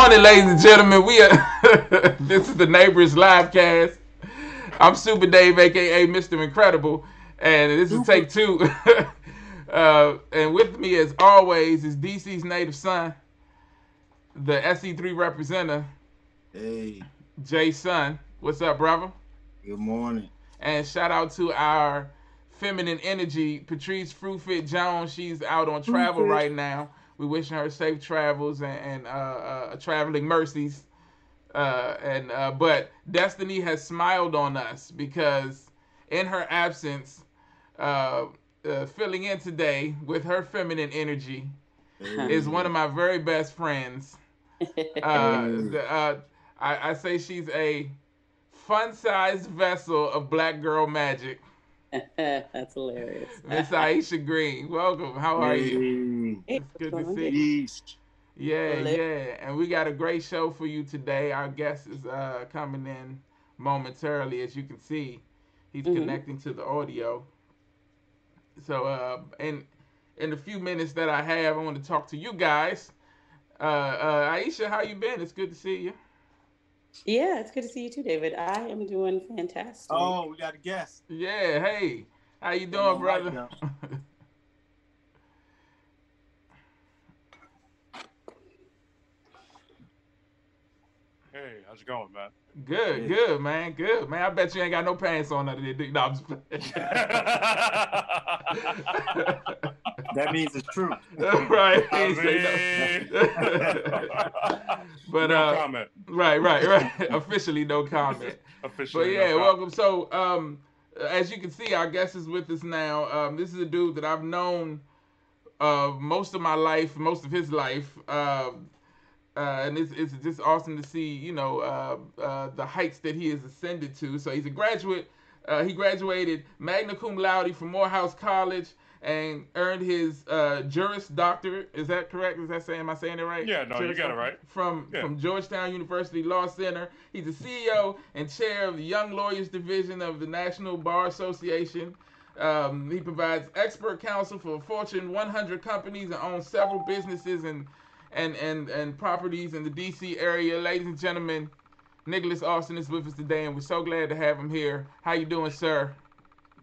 Good morning, ladies and gentlemen. We are this is the Neighborish Livecast. I'm Super Dave, aka Mr. Incredible, and this is take two. uh, and with me, as always, is DC's native son, the SE3 representative, Hey, Jay Sun. What's up, brother? good morning. And shout out to our feminine energy, Patrice Fruitfit Jones. She's out on travel right now. We wishing her safe travels and, and uh, uh, traveling mercies. Uh, and uh, but Destiny has smiled on us because in her absence, uh, uh, filling in today with her feminine energy is one of my very best friends. Uh, the, uh, I, I say she's a fun-sized vessel of black girl magic. That's hilarious. Miss Aisha Green, welcome. How are you? Hey, It's good to see you. East. Yeah, yeah. And we got a great show for you today. Our guest is uh, coming in momentarily, as you can see. He's Mhm. connecting to the audio. So, uh, in in the few minutes that I have, I want to talk to you guys. Uh, uh, Aisha, how you been? It's good to see you. Yeah, it's good to see you too, David. I am doing fantastic. Oh, we got a guest. Yeah, hey, how you doing, on, brother? Hey, how's it going, man? good, Yeah. good, man, good, man. I bet you ain't got no pants on under there. do? No, I'm just playing. That means it's true. right. I he say no. but no uh, comment. right, right, right. Officially, no comment. Officially. But yeah, no welcome. So, um, as you can see, our guest is with us now. Um, this is a dude that I've known uh, most of my life, most of his life. Um uh, and it's, it's just awesome to see, you know, uh, uh, the heights that he has ascended to. So he's a graduate. Uh, he graduated magna cum laude from Morehouse College and earned his uh, Juris Doctorate. Is that correct? Is that saying? Am I saying it right? Yeah, no, you got it right. From Yeah. from Georgetown University Law Center. He's the CEO and chair of the Young Lawyers Division of the National Bar Association. Um, he provides expert counsel for Fortune 100 companies and owns several businesses and and and and properties in the DC area. Ladies and gentlemen, Nicholas Austin is with us today, and we're so glad to have him here. How you doing, sir?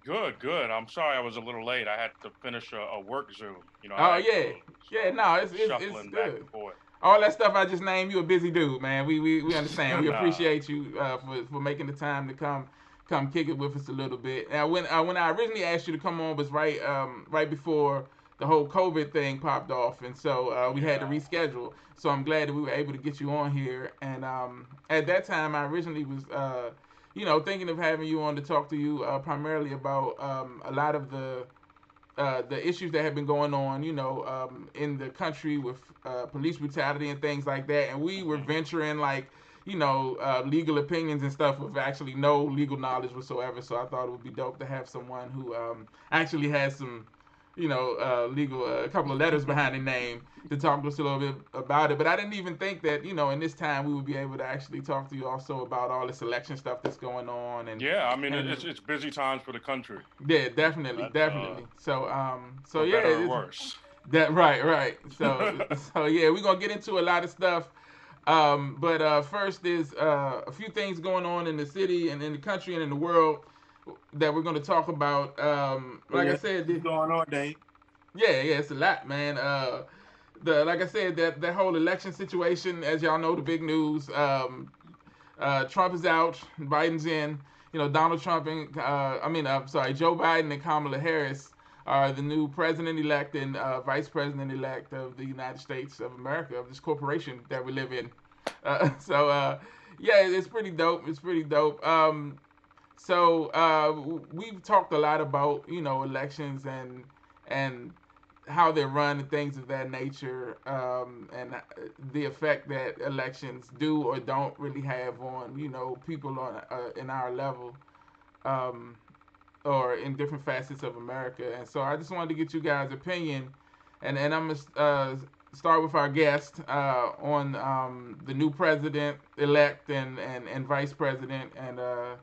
Good, good. I'm sorry I was a little late. I had to finish a, a work Zoom. You know. Oh, yeah. Yeah, no, it's it's, shuffling it's back good. and forth. All that stuff I just named, you a busy dude, man. We we, we understand. We Nah. appreciate you uh, for for making the time to come come kick it with us a little bit. Now, when uh, when I originally asked you to come on was right um right before the whole COVID thing popped off, and so uh, we had to reschedule. So I'm glad that we were able to get you on here. And um, at that time, I originally was uh, you know thinking of having you on to talk to you uh, primarily about um, a lot of the uh, the issues that have been going on, you know, um, in the country with uh, police brutality and things like that. And we were venturing like, you know, uh, legal opinions and stuff with actually no legal knowledge whatsoever. So I thought it would be dope to have someone who um, actually has some, you know, uh, legal, uh, a couple of letters behind the name to talk to us a little bit about it. But I didn't even think that, you know, in this time we would be able to actually talk to you also about all this election stuff that's going on and Yeah, I mean And- it's it's busy times for the country. yeah, definitely, That's, definitely. so, um, so yeah, better or worse. that right, right. So, so yeah, we're gonna get into a lot of stuff. Um, but uh, first, there's uh, a few things going on in the city and in the country and in the world that we're gonna talk about. Um, like I said, what's going on, Dave? yeah, yeah, it's a lot, man. Uh, the like I said, that that whole election situation, as y'all know, the big news. Um, uh, Trump is out, Biden's in. You know, Donald Trump and uh, I mean, I'm sorry, Joe Biden and Kamala Harris are the new president-elect and uh, vice president-elect of the United States of America, of this corporation that we live in. Uh, so, uh, yeah, it's pretty dope. It's pretty dope. Um, so uh, we've talked a lot about you know elections and and how they're run and things of that nature, um, and uh, the effect that elections do or don't really have on you know people on uh, in our level, um, or in different facets of America. And so I just wanted to get you guys' opinion, and and I'm gonna uh, start with our guest uh, on um, the new president elect and, and and vice president, and uh,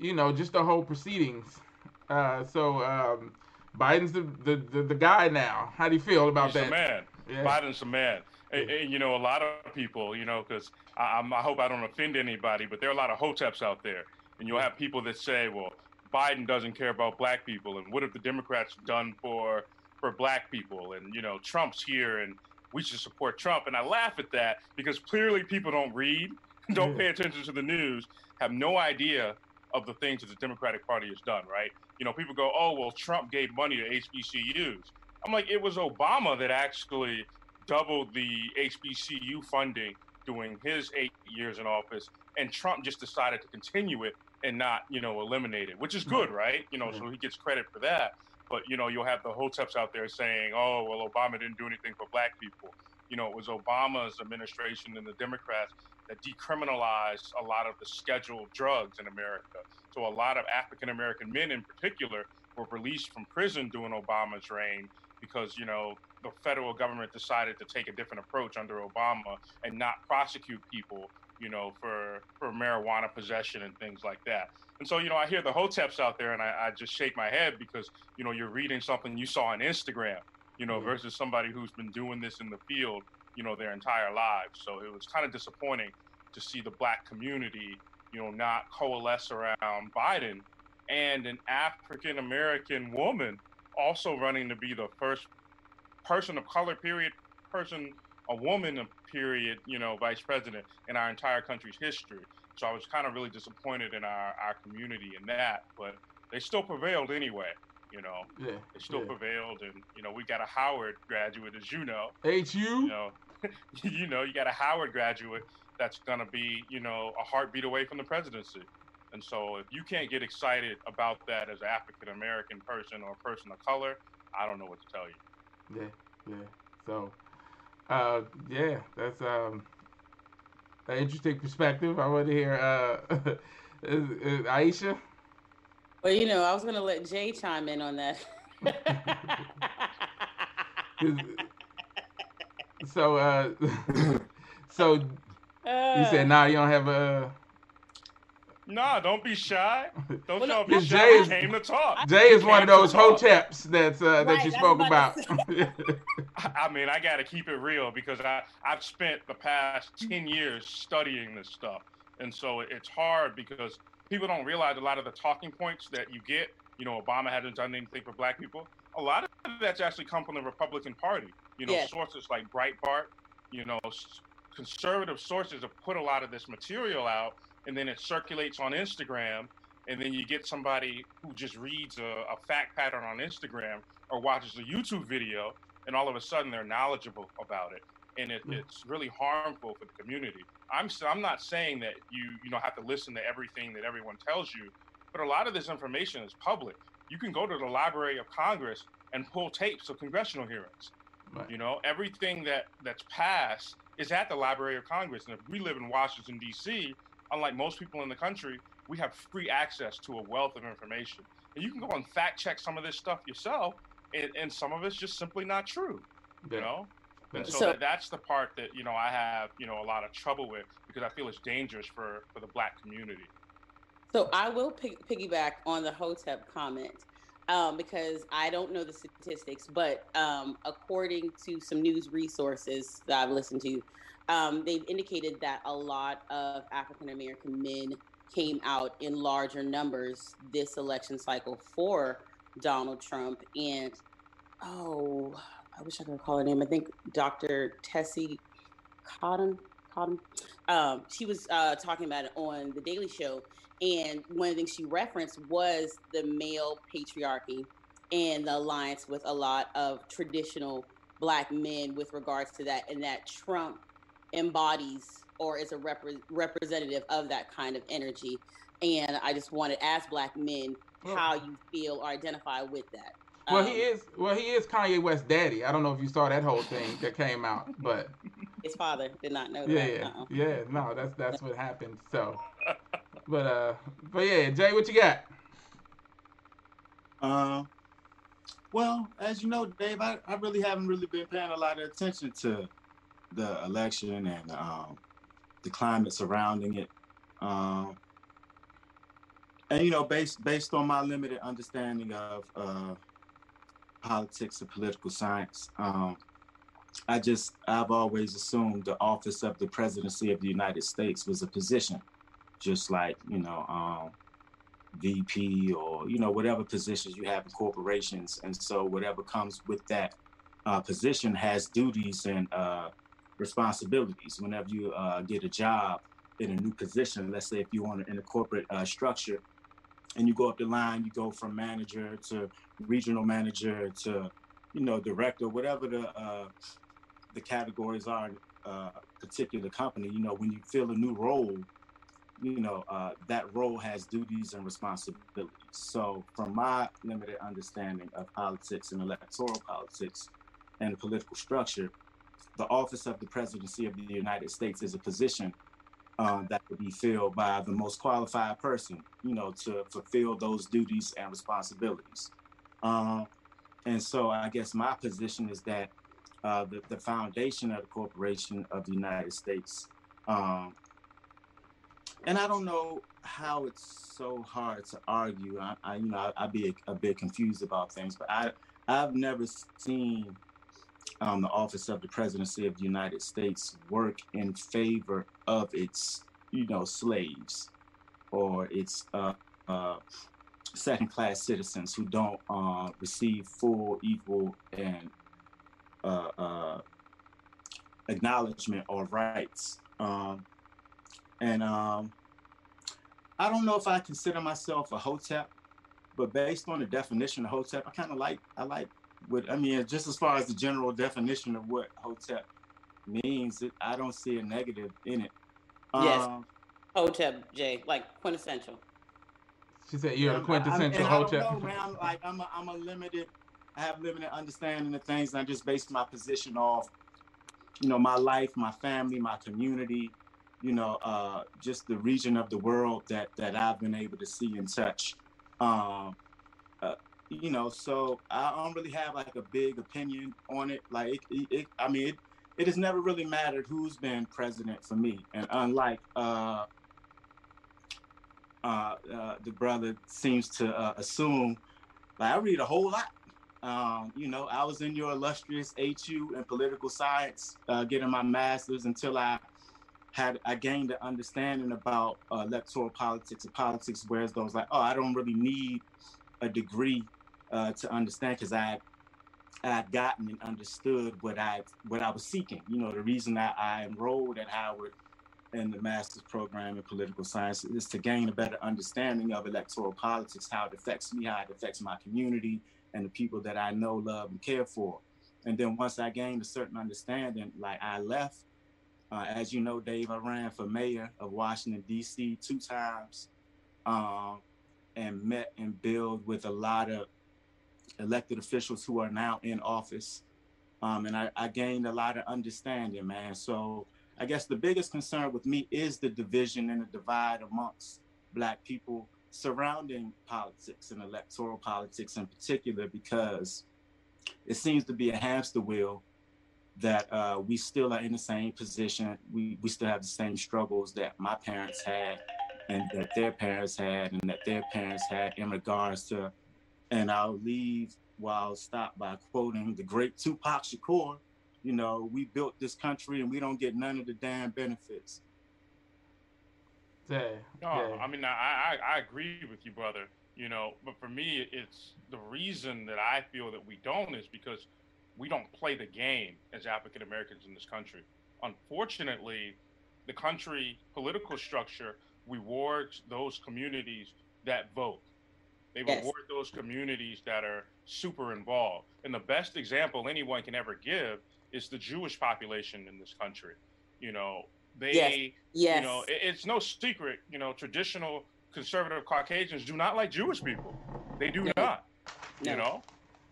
you know just the whole proceedings. Uh, so. Um, Biden's the, the, the, the guy now. How do you feel about He's that? the man. Yeah. Biden's a man. And, and, you know, a lot of people, you know, because I, I'm, I hope I don't offend anybody, but there are a lot of hoteps out there, and you'll have people that say, "Well, Biden doesn't care about black people, and what have the Democrats done for for black people?" And you know, Trump's here, and we should support Trump. And I laugh at that because clearly people don't read, don't pay attention to the news, have no idea of the things that the Democratic Party has done. Right? You know, people go, "Oh, well, Trump gave money to HBCUs." I'm like, it was Obama that actually doubled the HBCU funding during his eight years in office, and Trump just decided to continue it and not, you know, eliminate it, which is good, right? You know, so he gets credit for that. But you know, you'll have the hoteps out there saying, "Oh, well, Obama didn't do anything for black people." You know, it was Obama's administration and the Democrats that decriminalized a lot of the scheduled drugs in America. So a lot of African American men, in particular, were released from prison during Obama's reign because you know the federal government decided to take a different approach under Obama and not prosecute people, you know, for for marijuana possession and things like that. And so, you know, I hear the hoteps out there, and I, I just shake my head because you know you're reading something you saw on Instagram, you know, mm-hmm. versus somebody who's been doing this in the field, you know, their entire lives. So it was kind of disappointing to see the black community, you know, not coalesce around Biden and an African American woman also running to be the first person of color, period, person, a woman, of period, you know, vice president in our entire country's history. So I was kind of really disappointed in our, our community in that, but they still prevailed anyway. You know, yeah, they still yeah. prevailed, and you know, we got a Howard graduate, as you know. HU. You know, you know, you got a Howard graduate that's gonna be, you know, a heartbeat away from the presidency. And so, if you can't get excited about that as an African American person or a person of color, I don't know what to tell you. Yeah, yeah. So, uh, yeah, that's um, an interesting perspective. I want to hear uh, is, is Aisha. Well, you know, I was gonna let Jay chime in on that. so, uh, so uh, you said now nah, you don't have a Nah, don't be shy. Don't y'all be shy. Jay is, came to talk. Jay is one of those hoteps that's uh, right, that you spoke about. I mean, I got to keep it real because I I've spent the past ten years studying this stuff, and so it's hard because people don't realize a lot of the talking points that you get. You know, Obama hasn't done anything for Black people. A lot of that's actually come from the Republican Party. You know, yes. sources like Breitbart. You know, conservative sources have put a lot of this material out and then it circulates on Instagram, and then you get somebody who just reads a, a fact pattern on Instagram or watches a YouTube video, and all of a sudden they're knowledgeable about it, and it, mm. it's really harmful for the community. I'm I'm not saying that you you know have to listen to everything that everyone tells you, but a lot of this information is public. You can go to the Library of Congress and pull tapes of congressional hearings. Right. You know, everything that that's passed is at the Library of Congress. And if we live in Washington D.C., unlike most people in the country, we have free access to a wealth of information. And you can go and fact check some of this stuff yourself, and, and some of it's just simply not true. Yeah. You know? And so, so that's the part that, you know, I have, you know, a lot of trouble with because I feel it's dangerous for, for the black community. So I will piggyback on the Hotep comment um, because I don't know the statistics, but um, according to some news resources that I've listened to, um, they've indicated that a lot of African American men came out in larger numbers this election cycle for Donald Trump. And oh, I wish I could recall her name. I think Dr. Tressie Cottom. Cottom. Um, she was uh, talking about it on the Daily Show, and one of the things she referenced was the male patriarchy and the alliance with a lot of traditional black men with regards to that, and that Trump embodies or is a rep- representative of that kind of energy. And I just wanted to ask black men how you feel or identify with that. Well, um, he is. Well, he is Kanye West daddy. I don't know if you saw that whole thing that came out, but his father did not know yeah, that. Yeah, uh-uh. yeah. No, that's that's what happened. So, but uh, but yeah, Jay, what you got? Uh, well, as you know, Dave, I, I really haven't really been paying a lot of attention to the election and um, the climate surrounding it. Um, and you know, based based on my limited understanding of uh, politics and political science, um, I just I've always assumed the office of the presidency of the United States was a position, just like you know um, VP or you know whatever positions you have in corporations, and so whatever comes with that uh, position has duties and uh, responsibilities. Whenever you uh, get a job in a new position, let's say if you want in a corporate uh, structure, and you go up the line, you go from manager to regional manager to you know director, whatever the uh, the categories are in a particular company. You know, when you fill a new role, you know, uh, that role has duties and responsibilities. So, from my limited understanding of politics and electoral politics and political structure, the office of the presidency of the United States is a position um, that would be filled by the most qualified person, you know, to fulfill those duties and responsibilities. Um, and so, I guess my position is that uh, the, the foundation of the corporation of the United States um, and I don't know how it's so hard to argue. I, I you know, I, would be a, a, bit confused about things, but I, I've never seen um, the office of the presidency of the United States work in favor of its, you know, slaves or its uh, uh, second-class citizens who don't uh, receive full, equal, and uh, uh, acknowledgement or rights. Um, and um, I don't know if I consider myself a hotep, but based on the definition of hotep, I kind of like I like what I mean. Just as far as the general definition of what hotep means, it, I don't see a negative in it. Yes, um, hotep, Jay, like quintessential. She said you're a quintessential I, I, hotep. I don't know, man. I'm like I'm a, I'm a limited. I have limited understanding of things, and I just base my position off, you know, my life, my family, my community, you know, uh, just the region of the world that that I've been able to see and touch. Um, uh, you know, so I don't really have like a big opinion on it. Like, it, it, I mean, it, it has never really mattered who's been president for me. And unlike uh, uh, uh, the brother seems to uh, assume, like I read a whole lot. Um, you know, I was in your illustrious HU in political science, uh, getting my master's until I had I gained an understanding about electoral politics and politics, whereas those like, oh, I don't really need a degree uh, to understand because I I had gotten and understood what I what I was seeking. You know, the reason that I enrolled at Howard in the master's program in political science is to gain a better understanding of electoral politics, how it affects me, how it affects my community, and the people that I know, love, and care for. And then once I gained a certain understanding, like I left uh, as you know, Dave, I ran for mayor of Washington, D.C. two times um, and met and built with a lot of elected officials who are now in office. Um, and I, I, gained a lot of understanding, man. So I guess the biggest concern with me is the division and the divide amongst Black people surrounding politics and electoral politics in particular, because it seems to be a hamster wheel that uh, we still are in the same position. We, we still have the same struggles that my parents had and that their parents had and that their parents had in regards to, and I'll leave while I'll stop by quoting the great Tupac Shakur, you know, we built this country and we don't get none of the damn benefits. Yeah. No, I mean, I, I, I agree with you, brother. You know, but for me, it's the reason that I feel that we don't is because – we don't play the game as African Americans in this country. Unfortunately, the country political structure rewards those communities that vote. They yes. reward those communities that are super involved. And the best example anyone can ever give is the Jewish population in this country. You know, they, yes. Yes. you know, it, it's no secret, you know, traditional conservative Caucasians do not like Jewish people. They do no. not. No. You know,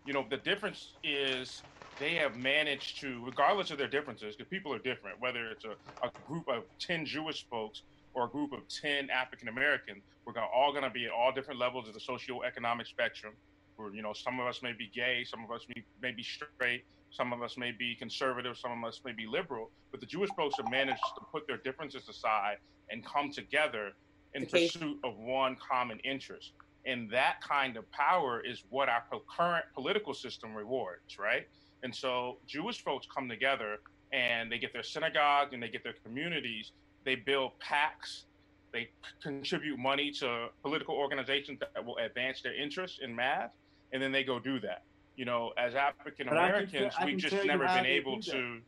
you know, the difference is they have managed to, regardless of their differences, because people are different, whether it's a, a group of 10 Jewish folks or a group of 10 African Americans, we're gonna, all going to be at all different levels of the socioeconomic spectrum. Where, you know, some of us may be gay, some of us may, may be straight, some of us may be conservative, some of us may be liberal, but the Jewish folks have managed to put their differences aside and come together in okay. pursuit of one common interest. And that kind of power is what our current political system rewards, right? And so Jewish folks come together and they get their synagogue and they get their communities. They build PACs. They contribute money to political organizations that will advance their interests in math, and then they go do that. You know, as African Americans, we've just never been able to,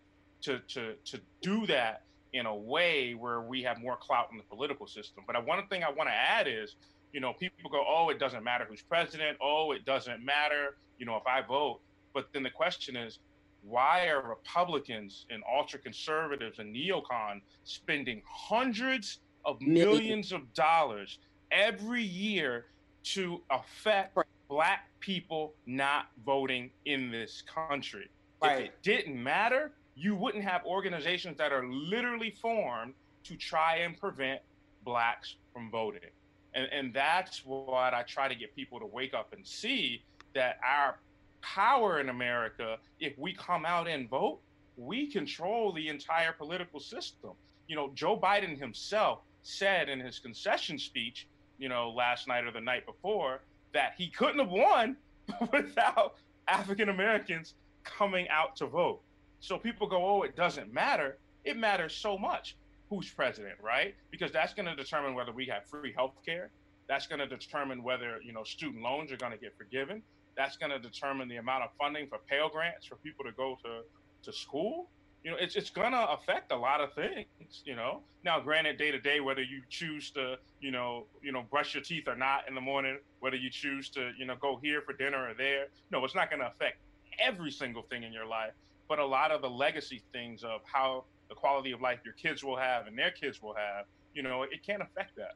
to to to do that in a way where we have more clout in the political system. But one thing I want to add is, you know, people go, "Oh, it doesn't matter who's president. Oh, it doesn't matter, you know, if I vote." But then the question is, why are Republicans and ultra conservatives and neocon spending hundreds of millions of dollars every year to affect black people not voting in this country? Right. If it didn't matter, you wouldn't have organizations that are literally formed to try and prevent blacks from voting. And, and that's what I try to get people to wake up and see that our power in America, if we come out and vote, we control the entire political system. You know, Joe Biden himself said in his concession speech, you know, last night or the night before, that he couldn't have won without African Americans coming out to vote. So people go, oh, it doesn't matter. It matters so much who's president, right? Because that's going to determine whether we have free health care. That's going to determine whether, you know, student loans are going to get forgiven that's going to determine the amount of funding for Pell Grants for people to go to, to school. You know, it's, it's going to affect a lot of things, you know. Now, granted, day to day, whether you choose to, you know, you know, brush your teeth or not in the morning, whether you choose to, you know, go here for dinner or there, no, it's not going to affect every single thing in your life. But a lot of the legacy things of how the quality of life your kids will have and their kids will have, you know, it can't affect that.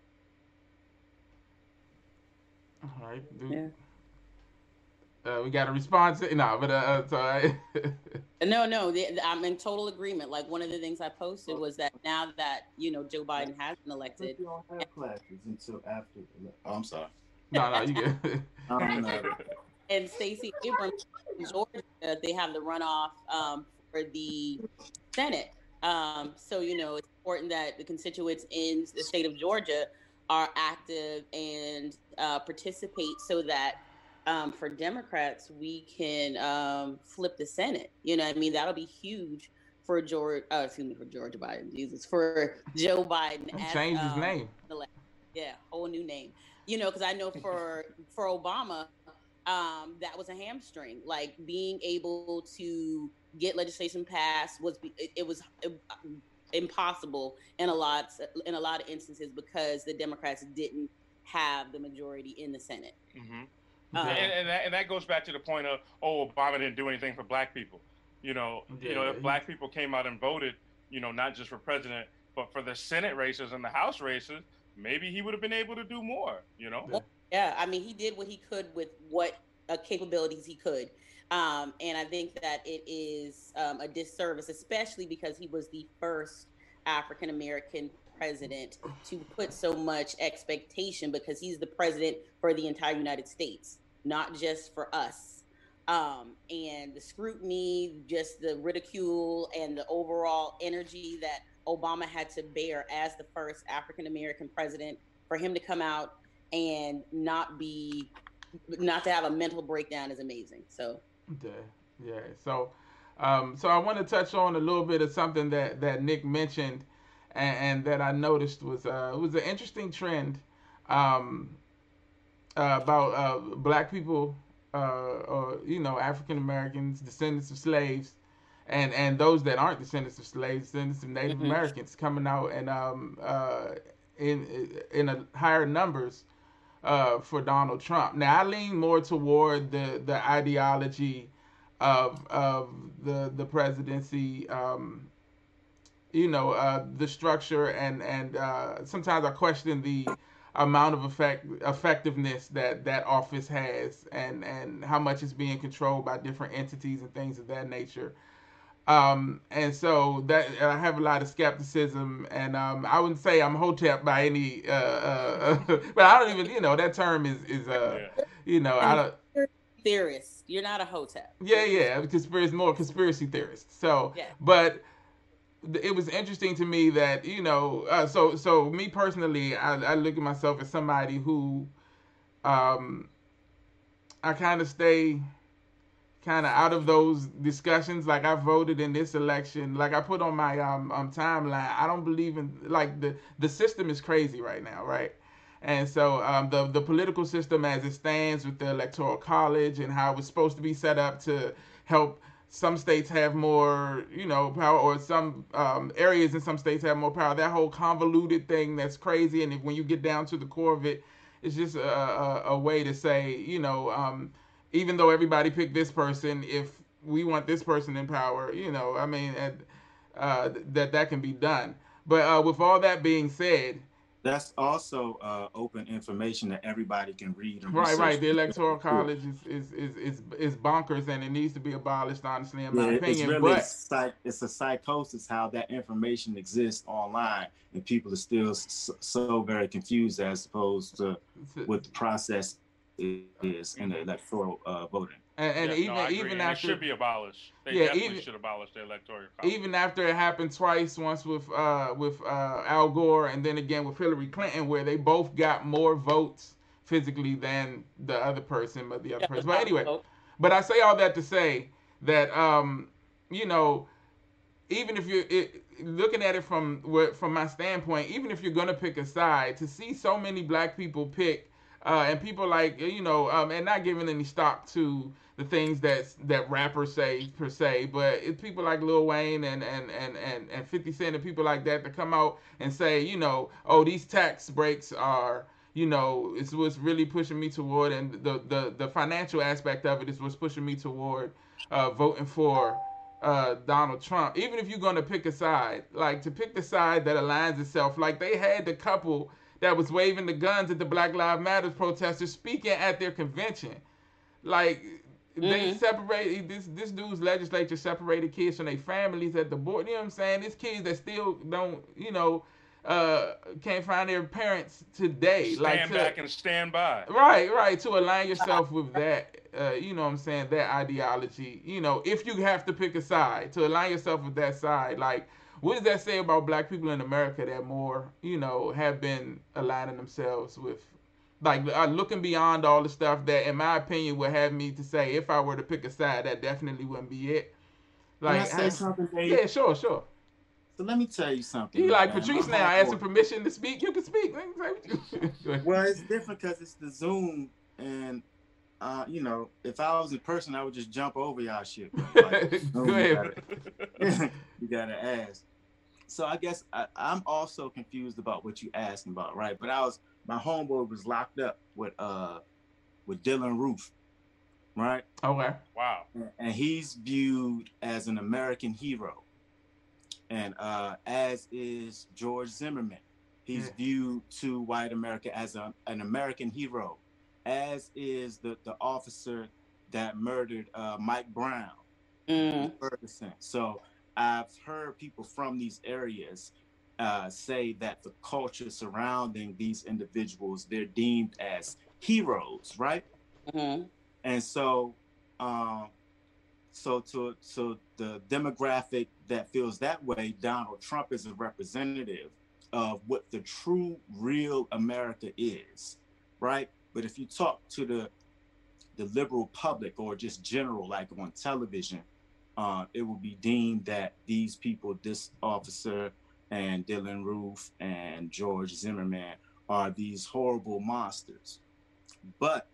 All right. Yeah. Uh, we got a response. No, but uh, uh so no, no, the, I'm in total agreement. Like one of the things I posted was that now that you know Joe Biden has been elected, you don't have classes until after. The, oh, I'm sorry. No, no, you get. and Stacey Abrams, Georgia, they have the runoff um, for the Senate. Um, so you know it's important that the constituents in the state of Georgia are active and uh, participate so that um, for Democrats, we can um, flip the Senate. You know, I mean, that'll be huge for George. Uh, excuse me, for George Biden. Jesus, for Joe Biden. As, Change his um, name. Yeah, whole new name. You know, because I know for for Obama, um, that was a hamstring. Like being able to get legislation passed was it, it was. It, impossible in a lot in a lot of instances because the Democrats didn't have the majority in the Senate. Mm-hmm. Uh, and, and, that, and that goes back to the point of, oh, Obama didn't do anything for black people. You know, yeah, you know, if black people came out and voted, you know, not just for president, but for the Senate races and the House races, maybe he would have been able to do more. You know. Well, yeah, I mean, he did what he could with what uh, capabilities he could. Um, and I think that it is um, a disservice, especially because he was the first African American president to put so much expectation because he's the president for the entire United States not just for us. Um, and the scrutiny, just the ridicule, and the overall energy that Obama had to bear as the first African American president, for him to come out and not be, not to have a mental breakdown is amazing. So, yeah, yeah. So, um, so I want to touch on a little bit of something that that Nick mentioned, and, and that I noticed was uh, was an interesting trend. Um, uh, about uh, black people uh, or you know African Americans, descendants of slaves, and and those that aren't descendants of slaves, descendants of Native mm-hmm. Americans coming out and um, uh, in in a higher numbers uh, for Donald Trump. Now I lean more toward the the ideology of of the the presidency. Um, you know uh, the structure and and uh, sometimes I question the amount of effect effectiveness that that office has and and how much is being controlled by different entities and things of that nature um, and so that I have a lot of skepticism, and um, I wouldn't say I'm hotep by any, uh, uh, but I don't even, you know, that term is is uh, yeah. you know, I don't. Theorist, you're not a hotep. Yeah, yeah, because it's more conspiracy theorist. So, yeah. but it was interesting to me that you know uh, so so me personally I, I look at myself as somebody who um I kind of stay kind of out of those discussions. Like I voted in this election, like I put on my um, um timeline. I don't believe in like the the system is crazy right now, right? And so um, the the political system as it stands with the electoral college and how it's supposed to be set up to help some states have more, you know, power, or some um, areas in some states have more power. That whole convoluted thing that's crazy, and if, when you get down to the core of it, it's just a, a, a way to say, you know, um, even though everybody picked this person, if we want this person in power, you know, I mean, uh, that that can be done. But uh, with all that being said, that's also uh, open information that everybody can read. right, research. right. The electoral college is, is is, is is bonkers, and it needs to be abolished. Honestly, in my yeah, opinion, it's really but psych, it's a psychosis how that information exists online, and people are still so, so very confused as opposed to what the process is in the electoral uh, voting. And, and even no, even after it should be abolished, they yeah, definitely even, should abolish the electoral college. Even after it happened twice, once with uh, with uh, Al Gore, and then again with Hillary Clinton, where they both got more votes physically than the other person, but the other yeah, person. But anyway, but I say all that to say that um, you know, even if you're it, looking at it from from my standpoint, even if you're gonna pick a side, to see so many black people pick. Uh, and people like you know, um, and not giving any stock to the things that that rappers say per se, but it's people like Lil Wayne and and and and, and 50 Cent and people like that to come out and say, you know, oh these tax breaks are you know, it's what's really pushing me toward, and the the the financial aspect of it is what's pushing me toward uh, voting for uh, Donald Trump. Even if you're gonna pick a side, like to pick the side that aligns itself, like they had the couple that was waving the guns at the Black Lives Matter protesters speaking at their convention. Like Mm-hmm. They separated this this dude's legislature separated kids from their families at the board. You know what I'm saying? These kids that still don't, you know, uh, can't find their parents today. Stand like to, back and stand by. Right, right. To align yourself with that, uh, you know what I'm saying, that ideology. You know, if you have to pick a side, to align yourself with that side, like what does that say about black people in America that more, you know, have been aligning themselves with like uh, looking beyond all the stuff that, in my opinion, would have me to say if I were to pick a side, that definitely wouldn't be it. Like, Can I say something, Dave? Yeah, sure, sure. So let me tell you something. You like man. Patrice now? I asked him permission to speak. You can speak. well, it's different because it's the Zoom, and uh, you know, if I was in person, I would just jump over y'all shit. Like, Go ahead. You gotta, ask. So I guess I, I'm also confused about what you asking about, right? But I was my homeboy was locked up with uh with Dylann Roof, right? Okay. Wow. And he's viewed as an American hero, and uh, as is George Zimmerman. He's yeah. viewed to white America as a, an American hero, as is the the officer that murdered uh, Mike Brown, mm. Ferguson. So I've heard people from these areas uh, say that the culture surrounding these individuals they're deemed as heroes, right? Mm-hmm. And so, um, so to so the demographic that feels that way, Donald Trump is a representative of what the true, real America is, right? But if you talk to the the liberal public or just general, like on television, uh, it will be deemed that these people, this officer, and Dylann Roof and George Zimmerman are these horrible monsters. But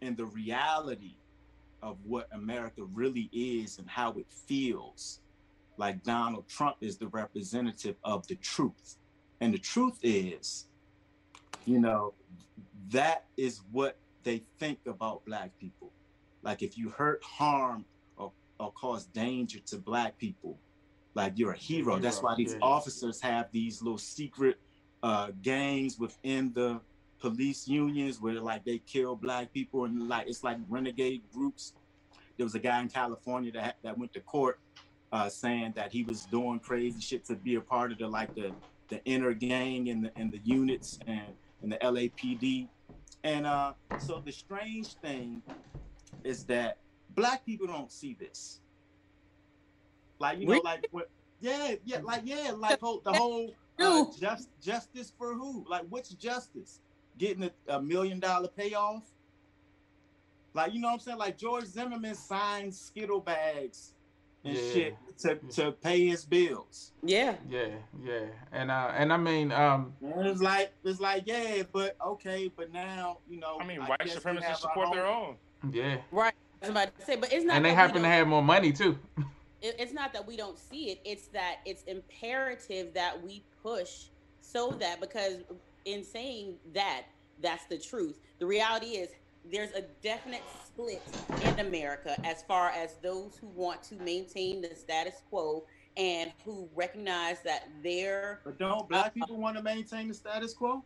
in the reality of what America really is and how it feels, like Donald Trump is the representative of the truth. And the truth is, you know, that is what they think about Black people. Like if you hurt, harm, or, or cause danger to Black people, like you're a hero. That's why these officers have these little secret uh, gangs within the police unions where like they kill black people and like it's like renegade groups. There was a guy in California that that went to court uh, saying that he was doing crazy shit to be a part of the like the the inner gang and the and the units and and the LAPD. And uh, so the strange thing is that black people don't see this. Like you know, like what? Yeah, yeah, like yeah, like whole, the whole uh, just justice for who? Like which justice? Getting a, a million dollar payoff? Like you know what I'm saying? Like George Zimmerman signed Skittle bags and Yeah. shit to, to pay his bills. Yeah. Yeah, yeah, and uh, and I mean, um, And it's like it's like yeah, but okay, but now you know. I mean, white supremacists support our their own. yeah, Right. I was about to say, but it's not. and they happen to have more money too. it- it's not that we don't see it it's that it's imperative that we push so that because in saying that that's the truth the reality is there's a definite split in america as far as those who want to maintain the status quo and who recognize that their But don't black uh, people want to maintain the status quo?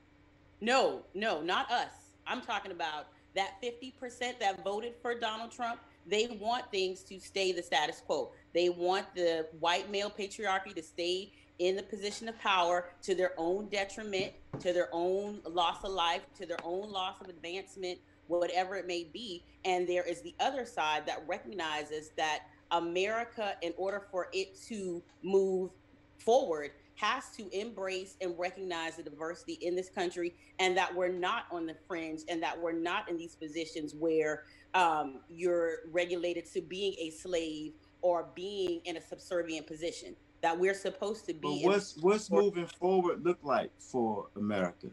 no, no, not us. I'm talking about that 50% that voted for Donald Trump. They want things to stay the status quo. They want the white male patriarchy to stay in the position of power to their own detriment, to their own loss of life, to their own loss of advancement, whatever it may be. And there is the other side that recognizes that America, in order for it to move forward, has to embrace and recognize the diversity in this country and that we're not on the fringe and that we're not in these positions where um, you're regulated to being a slave or being in a subservient position that we're supposed to But be in- what's what's moving forward look like for America?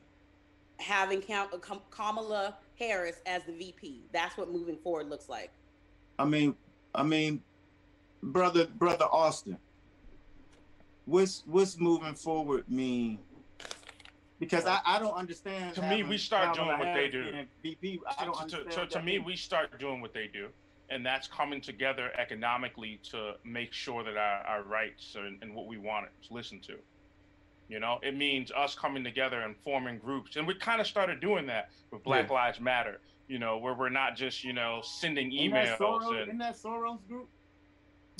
having Kam- Kam- Kamala Harris as the VP. That's what moving forward looks like. I mean, I mean, brother, brother Austin, what's what's moving forward mean? Because I, I don't understand. To me, we start doing what they do. VP. I don't So, to, understand. to me, either. we start doing what they do, and that's coming together economically to make sure that our, our rights and, and what we want is listened to. You know, it means us coming together and forming groups, and we kind of started doing that with Black Yeah. Lives Matter. You know, where we're not just you know sending in emails that Soros, and in that Soros group,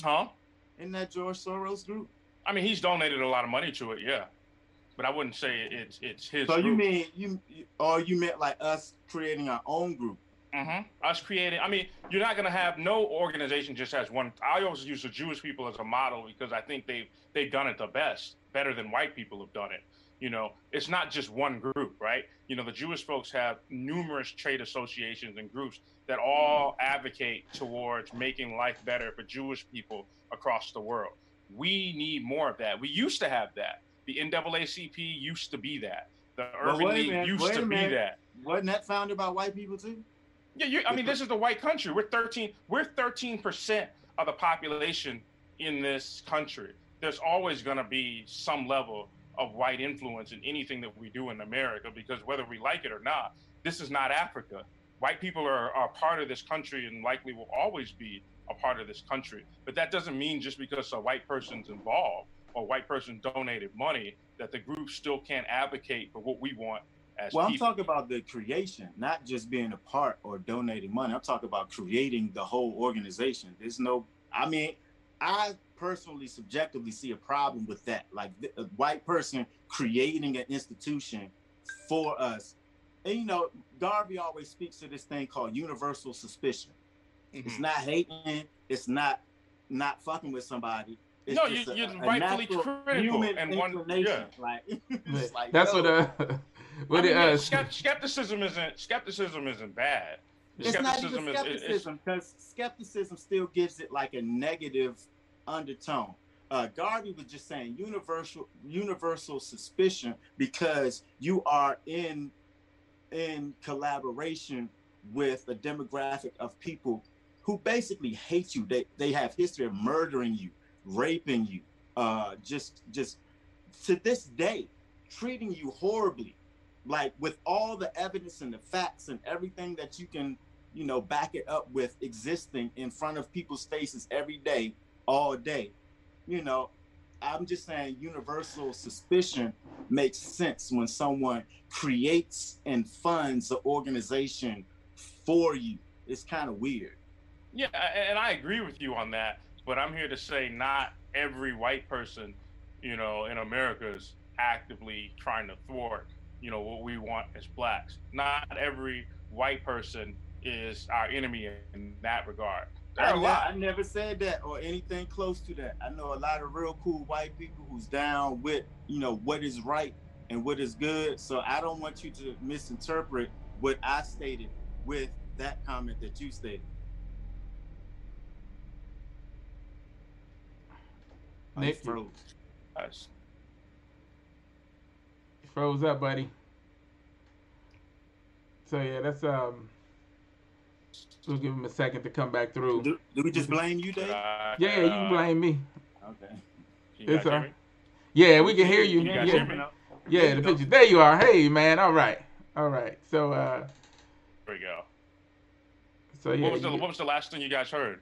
huh? in that George Soros group. I mean, he's donated a lot of money to it, yeah, but I wouldn't say it's it's his. So you mean you- or you meant like us creating our own group? Hmm Us creating. I mean, you're not going to have no organization just has one. I always use the Jewish people as a model because I think they've they've done it the best, better than white people have done it. You know, it's not just one group, right? You know, the Jewish folks have numerous trade associations and groups that all advocate towards making life better for Jewish people across the world. We need more of that. We used to have that. The NAACP used to be that. The Well, Urban wait League minute, used to a be that. Wasn't that founded by white people too? Yeah, you, I mean, this is the white country. We're thirteen. We're thirteen percent of the population in this country. There's always going to be some level of white influence in anything that we do in America, because whether we like it or not, this is not Africa. White people are, are part of this country and likely will always be a part of this country. But that doesn't mean just because a white person's involved or a white person donated money that the group still can't advocate for what we want as Well, I'm talking about the creation, not just being a part or donating money. I'm talking about creating the whole organization. There's no, I mean, I personally, subjectively see a problem with that. Like a white person creating an institution for us. And you know, Garvey always speaks to this thing called universal suspicion. It's Mhm. not hating. It's not not fucking with somebody. It's No, just you- a- you're a rightfully critical human and one- inclination. Like, like, That's yo, what uh, what I mean, it, yeah, uh, skepticism isn't skepticism isn't bad. It's not even is- is- is- skepticism because skepticism still gives it like a negative undertone. Uh, Garvey was just saying universal universal suspicion because you are in in collaboration with a demographic of people who basically hate you. They they have history of murdering you, raping you, uh, just just to this day, treating you horribly, like with all the evidence and the facts and everything that you can, you know, back it up with existing in front of people's faces every day, all day. You know, I'm just saying universal suspicion makes sense when someone creates and funds an organization for you. It's kind of weird. Yeah, and I agree with you on that. But I'm here to say not every white person, you know, in America is actively trying to thwart, you know, what we want as blacks. Not every white person is our enemy in that regard. There I, are a ne- lot. I never said that or anything close to that. I know a lot of real cool white people who's down with, you know, what is right and what is good. So I don't want you to misinterpret what I stated with that comment that you stated. Nick, I. Nice. You froze up, buddy. So yeah, that's um. We'll give him a second to come back through. Do, do we just blame you, Dave? Uh, Yeah, you can blame me. Okay. You guys It's, hear me? Yeah, we can hear you. You guys Yeah, hear me? yeah, the picture. There you are. Hey, man. All right, all right. So uh, There we go. so yeah. what was the you- What was the last thing you guys heard?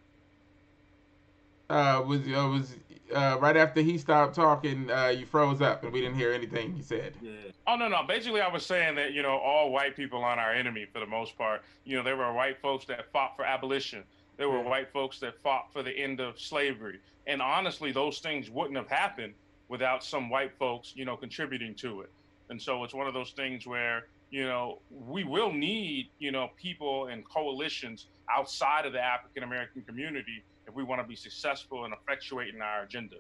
uh, was uh, was uh, right after he stopped talking, uh, you froze up and we didn't hear anything he said. Yeah. Oh no, no. Basically, I was saying that you know all white people aren't our enemy for the most part. You know, there were white folks that fought for abolition. There were Yeah. white folks that fought for the end of slavery. And honestly, those things wouldn't have happened without some white folks, you know, contributing to it. And so it's one of those things where you know we will need you know people and coalitions outside of the African American community if we want to be successful in effectuating our agenda.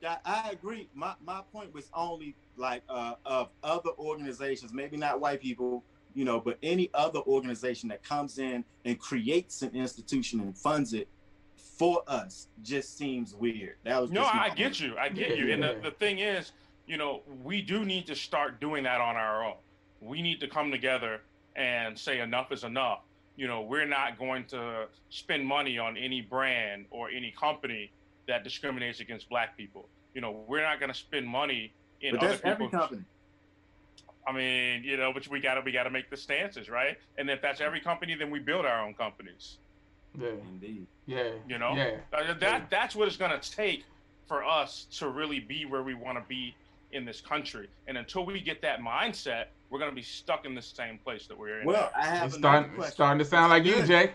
Yeah, I agree. My my point was only like uh, of other organizations, maybe not white people, you know, but any other organization that comes in and creates an institution and funds it for us just seems weird. That was No, I get point. you. I get you. And the, the thing is, you know, we do need to start doing that on our own. We need to come together and say enough is enough. You know, we're not going to spend money on any brand or any company that discriminates against black people. You know, we're not going to spend money in But other that's every company. I mean, you know, but we got to we got to make the stances, right? And if that's every company, then we build our own companies. Yeah, Indeed. yeah. You know? Yeah. Uh, that that's what it's going to take for us to really be where we want to be in this country. And until we get that mindset, we're going to be stuck in the same place that we're in. Well, I have It's another starting, question. starting to sound like you, Good. Jay.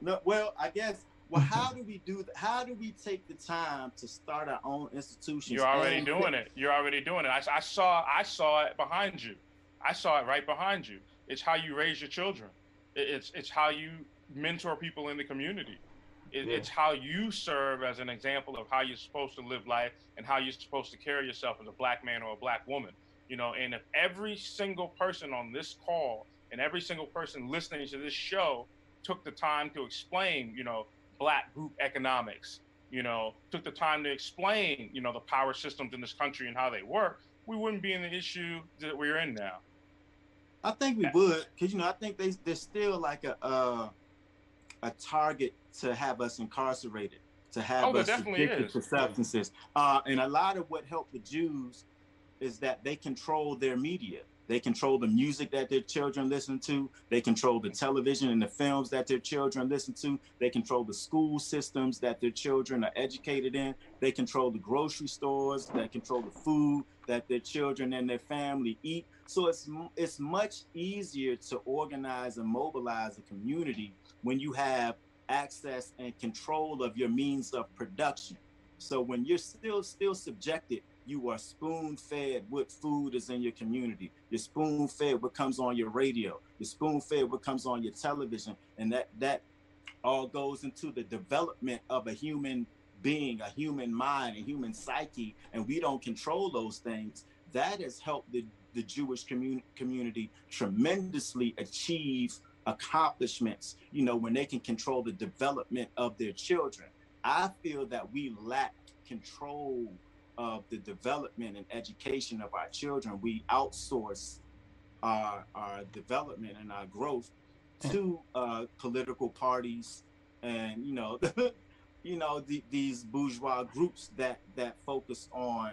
No, well, I guess. Well, how do we do that? How do we take the time to start our own institutions? You're already and- doing it. You're already doing it. I, I saw I saw it behind you. I saw it right behind you. It's how you raise your children. It- It's it's how you mentor people in the community. It, Yeah. It's how you serve as an example of how you're supposed to live life and how you're supposed to carry yourself as a black man or a black woman. You know, and if every single person on this call and every single person listening to this show took the time to explain, you know, black group economics, you know, took the time to explain, you know, the power systems in this country and how they work, we wouldn't be in the issue that we're in now. I think we would, because you know, I think they there's still like a uh, a target to have us incarcerated, to have Oh, us addicted is. to substances. Uh, and a lot of what helped the Jews is that they control their media. They control the music that their children listen to. They control the television and the films that their children listen to. They control the school systems that their children are educated in. They control the grocery stores. They control the food that their children and their family eat. So it's it's much easier to organize and mobilize a community when you have access and control of your means of production. So when you're still still subjected, you are spoon fed what food is in your community. You're spoon fed what comes on your radio. You're spoon fed what comes on your television, and that that all goes into the development of a human being, a human mind, a human psyche, and we don't control those things. That has helped the the Jewish community community tremendously achieve accomplishments. You know, when they can control the development of their children. I feel that we lack control of the development and education of our children. We outsource our our development and our growth to uh, political parties and you know you know the, these bourgeois groups that that focus on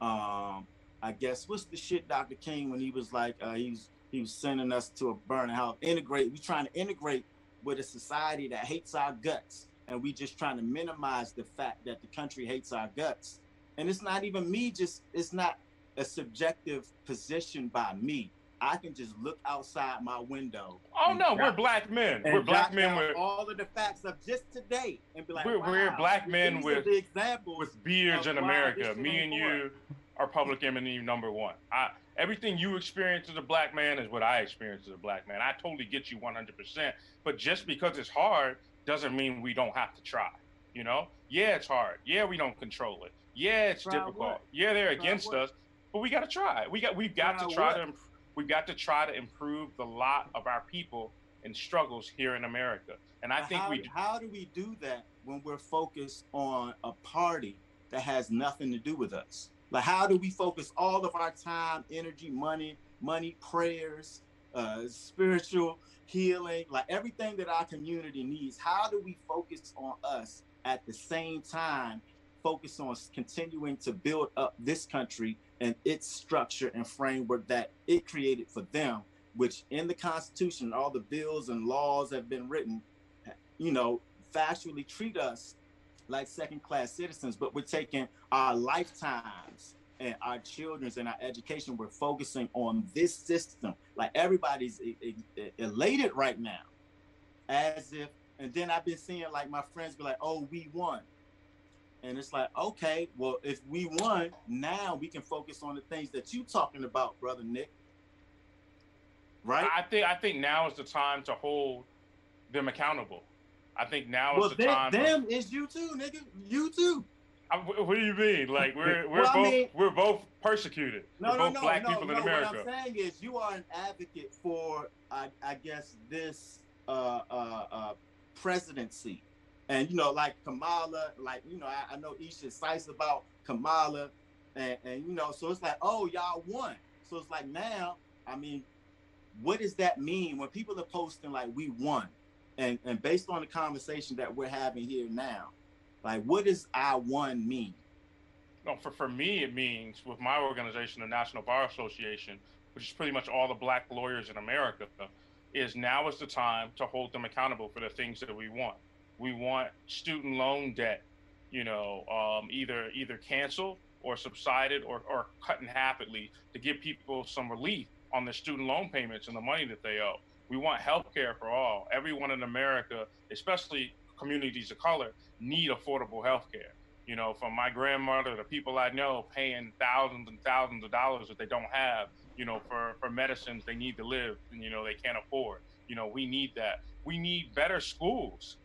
um I guess what's the shit Dr. King when he was like uh, he was he was sending us to a burning house integrate we trying to integrate with a society that hates our guts and we just trying to minimize the fact that the country hates our guts and it's not even me just it's not a subjective position by me i can just look outside my window Oh no, we're black men. We're black men with all of the facts of just today and be like We're- we're black men with- the examples with beards in America. Me and you are public enemy number one. I, everything you experience as a black man is what I experience as a black man. I totally get you 100%. But just because it's hard doesn't mean we don't have to try. You know? Yeah, it's hard. Yeah, we don't control it. Yeah, it's Try difficult. what? Yeah, they're Try against what? us. But we got to try. We got we've got Try to try what? to imp- we've got to try to improve the lot of our people and struggles here in America. And I think how, we. How do we do that when we're focused on a party that has nothing to do with us? Like, how do we focus all of our time, energy, money, money, prayers, uh, spiritual healing, like everything that our community needs? How do we focus on us at the same time? Focus on continuing to build up this country and its structure and framework that it created for them, which in the Constitution, all the bills and laws have been written, you know, factually treat us like second class citizens, but we're taking our lifetimes and our children's and our education, we're focusing on this system. Like everybody's elated right now, as if, and then I've been seeing like my friends be like, oh, we won. And it's like, okay, well, if we won, now we can focus on the things that you talking about, brother Nick. Right? I think I think now is the time to hold them accountable. I think now well, is the them, time. Them is you too, nigga. You too. I, what do you mean? Like we're we're well, both I mean, we're both persecuted. No, we're no, both no, black no, people no. in America. What I'm saying is, you are an advocate for, I, I guess, this uh, uh, uh, presidency, and you know, like Kamala, like you know, I, I know Isha cites about Kamala, and, and you know, so it's like, oh, y'all won. So it's like now, I mean, what does that mean when people are posting like we won? and and based on the conversation that we're having here now, like what does I one mean? No, for for me it means with my organization, the National Bar Association, which is pretty much all the black lawyers in America, is now is the time to hold them accountable for the things that we want. We want student loan debt, you know, um, either either canceled or subsided or, or cut in half at least to give people some relief on their student loan payments and the money that they owe. We want health care for all. Everyone in America, especially communities of color, need affordable health care. You know, from my grandmother to people I know paying thousands and thousands of dollars that they don't have, you know, for, for medicines they need to live and, you know, they can't afford. You know, we need that. We need better schools.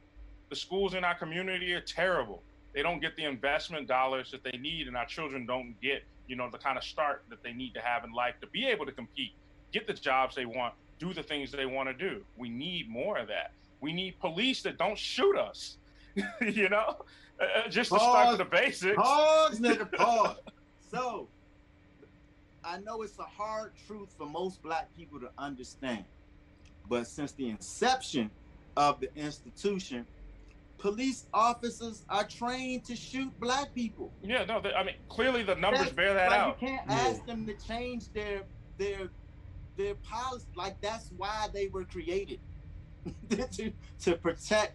The schools in our community are terrible. They don't get the investment dollars that they need, and our children don't get, you know, the kind of start that they need to have in life to be able to compete, get the jobs they want, do the things they want to do. We need more of that. We need police that don't shoot us. you know, uh, uh, just pause, to start with the basics. Pause, nigga, pause. so, I know it's a hard truth for most black people to understand, but since the inception of the institution, police officers are trained to shoot black people. Yeah, no, they, I mean, clearly the numbers That's, bear that like out. You can't yeah. ask them to change their their their policy. Like that's why they were created to to protect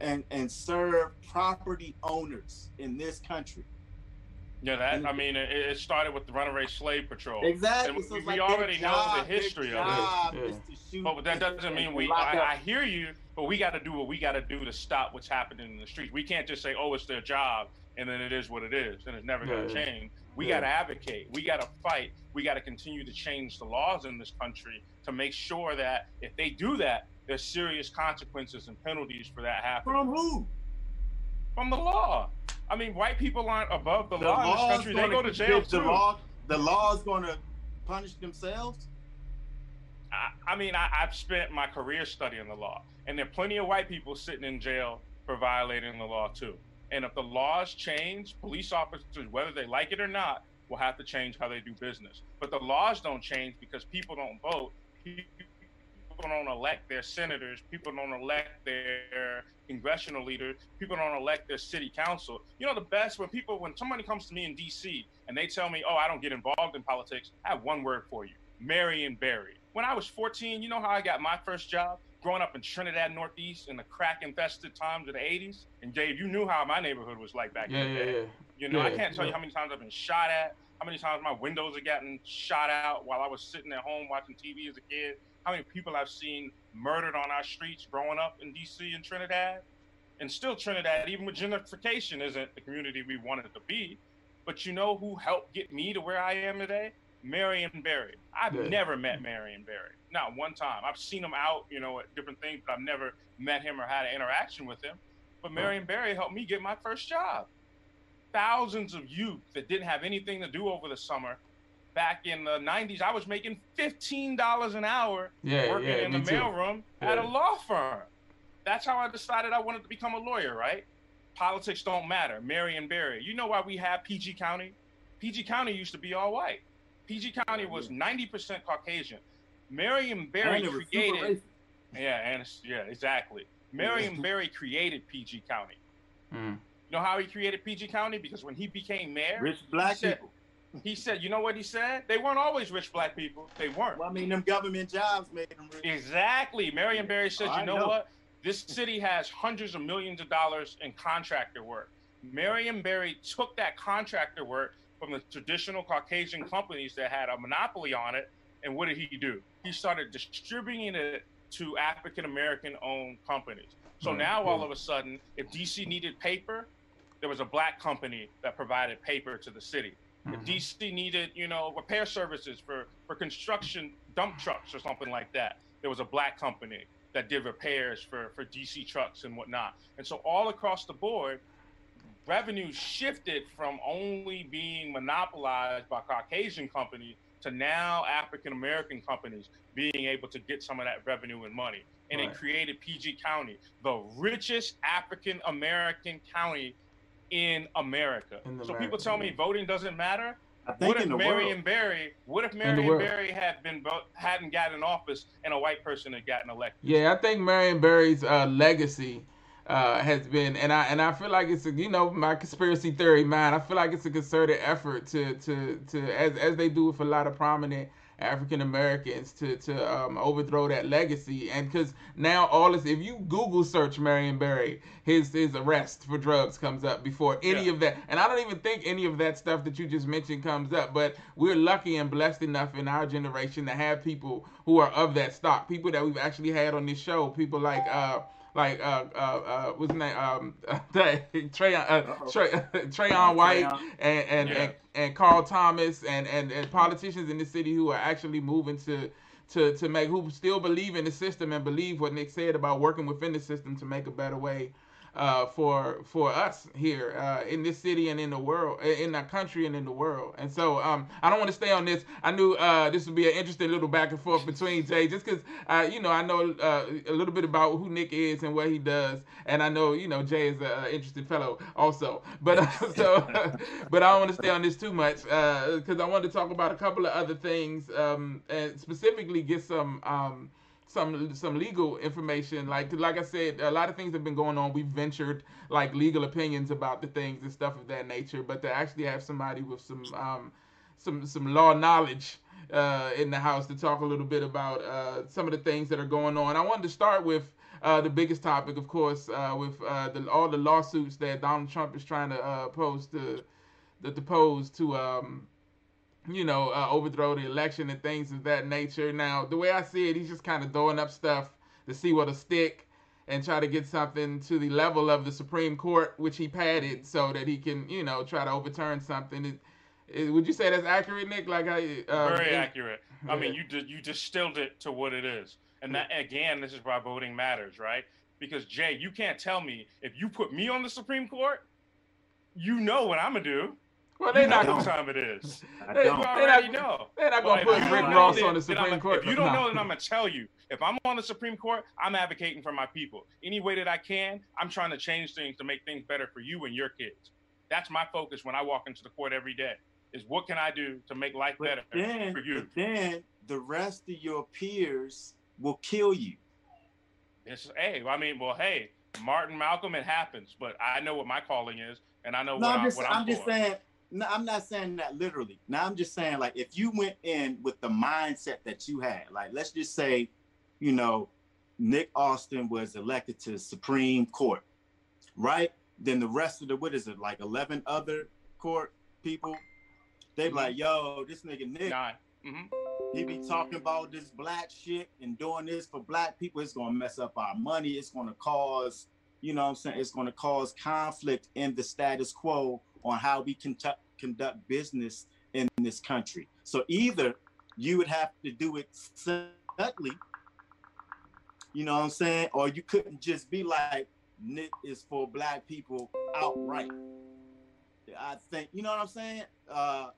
and and serve property owners in this country. Yeah, that I mean, it, it, started with the Runaway Slave Patrol. Exactly. And so we, like we already job, know the history of it. Yeah. But that doesn't mean we. I, I, hear you, but we got to do what we got to do to stop what's happening in the streets. We can't just say, "Oh, it's their job," and then it is what it is, and it's never going to change. We yeah. got to advocate. We got to fight. We got to continue to change the laws in this country to make sure that if they do that, there's serious consequences and penalties for that happening. From who? From the law. I mean, white people aren't above the, the law in this country. They go to jail the. Law, the law is going to punish themselves. I, I mean, I, I've spent my career studying the law, and there are plenty of white people sitting in jail for violating the law too. And if the laws change, police officers, whether they like it or not, will have to change how they do business. But the laws don't change because people don't vote. People don't elect their senators. People don't elect their congressional leaders. People don't elect their city council. You know, the best when people, when somebody comes to me in D.C. and they tell me, oh, I don't get involved in politics, I have one word for you Marion Barry. When I was 14, you know how I got my first job? growing up in Trinidad Northeast in the crack infested times of the 80s. And Dave, you knew how my neighborhood was like back yeah, in the day. Yeah, you know, I can't tell you how many times I've been shot at, how many times my windows are getting shot out while I was sitting at home watching TV as a kid, how many people I've seen murdered on our streets growing up in DC and Trinidad. And still, Trinidad, even with gentrification, isn't the community we wanted it to be. But you know who helped get me to where I am today? Marion Barry. I've yeah. never met Marion Barry. Not one time. I've seen him out, you know, at different things, but I've never met him or had an interaction with him. But Marion Barry helped me get my first job. Thousands of youth that didn't have anything to do over the summer back in the 90s, I was making $15 an hour yeah, working yeah, in the mailroom Yeah. at a law firm. That's how I decided I wanted to become a lawyer, right? Politics don't matter. Marion Barry. You know why we have PG County? PG County used to be all white. PG County was 90% Caucasian. Marion Barry And it was super created. Yeah, and yeah, exactly. Marion Barry created PG County. Mm. You know how he created PG County? Because when he became mayor, Rich black said- people. He said, you know what he said? They weren't always rich black people. They weren't. Well, I mean, them government jobs made them rich. Exactly. Marion Barry said, Oh, you know, know. what? This city has hundreds of millions of dollars in contractor work. Marion Barry took that contractor work from the traditional Caucasian companies that had a monopoly on it. And what did he do? He started distributing it to African American owned companies. So Right. now all of a sudden, if DC needed paper, there was a black company that provided paper to the city. If Mhm. DC needed, you know, repair services for for construction dump trucks or something like that, there was a black company that did repairs for for DC trucks and whatnot. And so all across the board, revenue shifted from only being monopolized by Caucasian companies to now African American companies being able to get some of that revenue and money. And Right. it created PG County, the richest African American county in America. In so America, people tell me voting doesn't matter. I think What if in the Marion world. Barry? What if the Marion world. Barry had been hadn't gotten office and a white person had gotten elected? Yeah, I think Marion Barry's uh, legacy uh, has been, and I and I feel like it's a, you know my conspiracy theory mind. I feel like it's a concerted effort to to to as as they do with a lot of prominent African Americans to to um, overthrow that legacy. And because now all this, if you Google search Marion Barry, his his arrest for drugs comes up before any Yeah. of that. And I don't even think any of that stuff that you just mentioned comes up. But we're lucky and blessed enough in our generation to have people who are of that stock, people that we've actually had on this show, people like uh like uh uh, uh what's his name um Trey uh. Trey Trayon White Trayon. and and, Yeah. and and Carl Thomas and, and and politicians in the city who are actually moving to to to make who still believe in the system and believe what Nick said about working within the system to make a better way uh, for for us here uh, in this city and in the world, in the country and in the world. And so um, I don't want to stay on this. I knew uh, this would be an interesting little back and forth between Jay, just because uh, you know I know uh, a little bit about who Nick is and what he does, and I know you know Jay is an interesting fellow also. But uh, so, but I don't want to stay on this too much because I wanted to talk about a couple of other things um, and specifically get some. Um, some some legal information. Like like I said, a lot of things have been going on. We've ventured like legal opinions about the things and stuff of that nature. But to actually have somebody with some um, some some law knowledge uh, in the house to talk a little bit about uh, some of the things that are going on. I wanted to start with. Uh, the biggest topic, of course, uh, with uh, the, all the lawsuits that Donald Trump is trying to uh, pose to, the, the pose to um, you know, uh, overthrow the election and things of that nature. Now, the way I see it, he's just kind of throwing up stuff to see what'll stick and try to get something to the level of the Supreme Court, which he padded so that he can, you know, try to overturn something. It, it- would you say that's accurate, Nick? Like, I um, Very accurate. I mean, you di- you distilled it to what it is, and that again, this is why voting matters, right? Because Jay, you can't tell me if you put me on the Supreme Court, you know what I'm gonna do. Well, they're not. don't. Gonna, time it is. I They- You don't. They're already not- know. they're not gonna if put you Rick Ross then- on the then I'm- Supreme Court. If you don't know, then I'm gonna tell you. If I'm on the Supreme Court, I'm advocating for my people. Any way that I can, I'm trying to change things to make things better for you and your kids. That's my focus when I walk into the court every day. Is what can I do to make life better then, for you? but then the rest of your peers will kill you. It's hey, I mean, well, hey, Martin, Malcolm, it happens, but I know what my calling is, and I know No, what, I'm I, just, what I'm I'm, just saying. No, I'm not saying that literally. Now I'm just saying, like, if you went in with the mindset that you had, like, let's just say, you know, Nick Austin was elected to Supreme Court, right? Then the rest of the what is it, like 11 other court people? They be like, yo, this nigga Nick, Nine. hmm he be talking about this black shit and doing this for black people. It's gonna mess up our money. It's gonna cause, you know what I'm saying? It's gonna cause conflict in the status quo on how we conduct conduct business in this country. So either you would have to do it subtly, you know what I'm saying? Or you couldn't just be like, Nick is for black people outright. I think, you know what I'm saying? Uh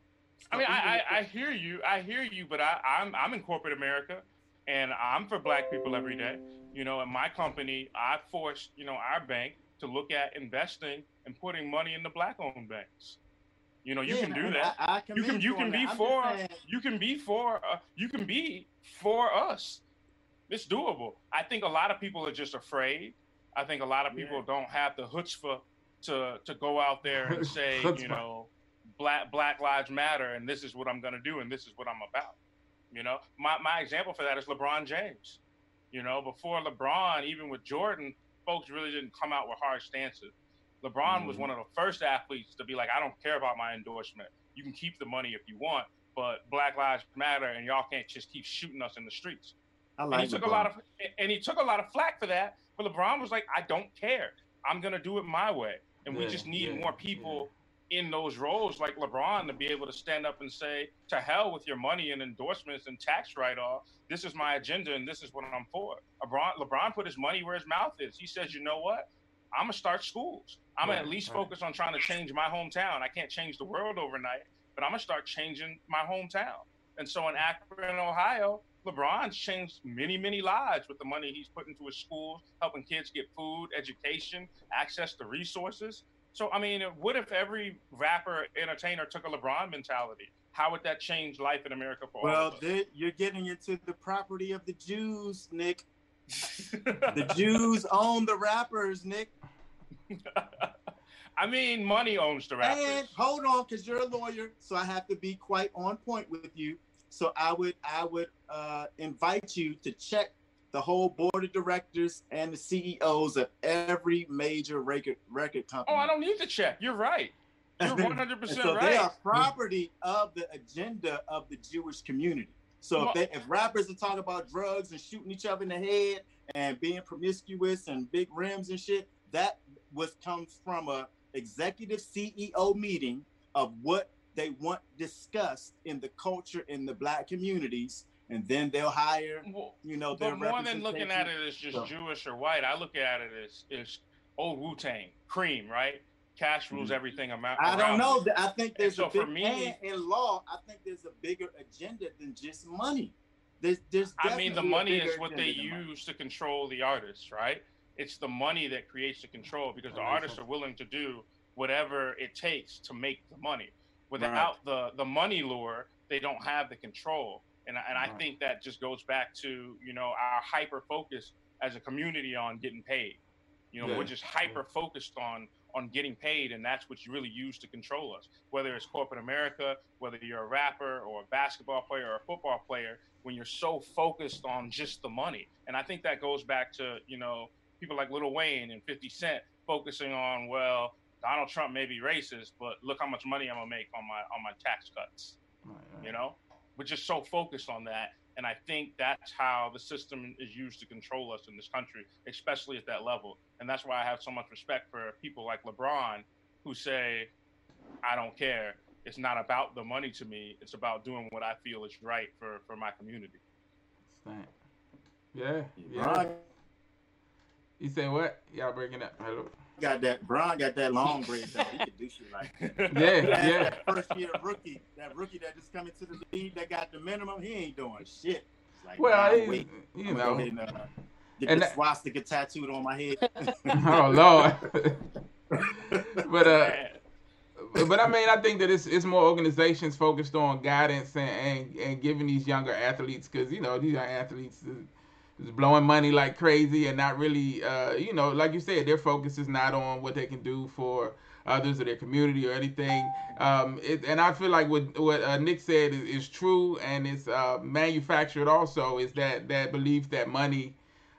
I mean, I, I, I hear you. I hear you, but I, I'm I'm in corporate America, and I'm for Black people every day. You know, in my company, I forced you know our bank to look at investing and putting money in the Black-owned banks. You know, you Yeah, can do that. I, I you can you can be for you can be for uh, you can be for us. It's doable. I think a lot of people are just afraid. I think a lot of people don't have the chutzpah to to go out there and say, you know, black Black Lives Matter, and this is what I'm going to do, and this is what I'm about. You know, my my example for that is LeBron James. You know, before LeBron, even with Jordan, folks really didn't come out with hard stances. LeBron was Mhm. one of the first athletes to be like, I don't care about my endorsement. You can keep the money if you want, but Black Lives Matter, and y'all can't just keep shooting us in the streets. I And like he took LeBron. a lot of and he took a lot of flack for that. But LeBron was like, I don't care. I'm gonna do it my way. And we just need yeah, more people in those roles like LeBron to be able to stand up and say, to hell with your money and endorsements and tax write-off. This is my agenda and this is what I'm for. LeBron LeBron put his money where his mouth is. He says, you know what? I'm gonna start schools. I'm gonna at least right. focus on trying to change my hometown. I can't change the world overnight, but I'm gonna start changing my hometown. And so in Akron, Ohio, LeBron's changed many, many lives with the money he's put into his schools, helping kids get food, education, access to resources. So, I mean, what if every rapper, entertainer took a LeBron mentality? How would that change life in America for all Well, of us? th- you're getting into the property of the Jews, Nick. The Jews own the rappers, Nick. I mean, money owns the rappers. And hold on, because you're a lawyer, so I have to be quite on point with you. So I would I would uh, invite you to check the whole board of directors and the CEOs of every major record record company. oh, I don't need to check. You're right. You're 100% so right. they are property of the agenda of the Jewish community. So if, they, if rappers are talking about drugs and shooting each other in the head and being promiscuous and big rims and shit, that was comes from a executive CEO meeting of what they want discussed in the culture in the black communities, and then they'll hire, you know, their But more than looking at it as just So- Jewish or white, I look at it as is old Wu Tang, cream, right? Cash rules Mhm. everything amount. I don't know. I think there's so a for big, me- and in law, I think there's a bigger agenda than just money. There's, there's I mean, the money is what they than money. use to control the artists, right? It's the money that creates the control because the artists are willing to do whatever it takes to make the money. Without the the money lure, they don't have the control. And I- and I think that just goes back to you know our hyper focus as a community on getting paid. You know, Yeah. we're just hyper focused on on getting paid, and that's what you really use to control us. Whether it's corporate America, whether you're a rapper or a basketball player or a football player, when you're so focused on just the money, and I think that goes back to you know people like Lil Wayne and 50 Cent focusing on well, Donald Trump may be racist, but look how much money I'm gonna make on my on my tax cuts Right, right. you know we're just so focused on that and i think that's how the system is used to control us in this country especially at that level and that's why i have so much respect for people like lebron who say i don't care it's not about the money to me it's about doing what i feel is right for for my community Stank. Yeah, yeah. You say what? Y'all breaking up? Hello. got that. Bron got that long braid though. He could do shit like that. Yeah, That yeah. First year rookie, that rookie that just coming to the league that got the minimum, he ain't doing shit. Like, Well, nah, he- wait, you go know. and, uh, get And the that- swastika tattooed on my head. oh Lord. but uh, but I mean, I think that it's it's more organizations focused on guidance and and, and giving these younger athletes because you know these young athletes is, blowing money like crazy and not really uh you know like you said their focus is not on what they can do for others or their community or anything um it, and I feel like what what uh, Nick said is, is true and it's uh manufactured also is that that belief that money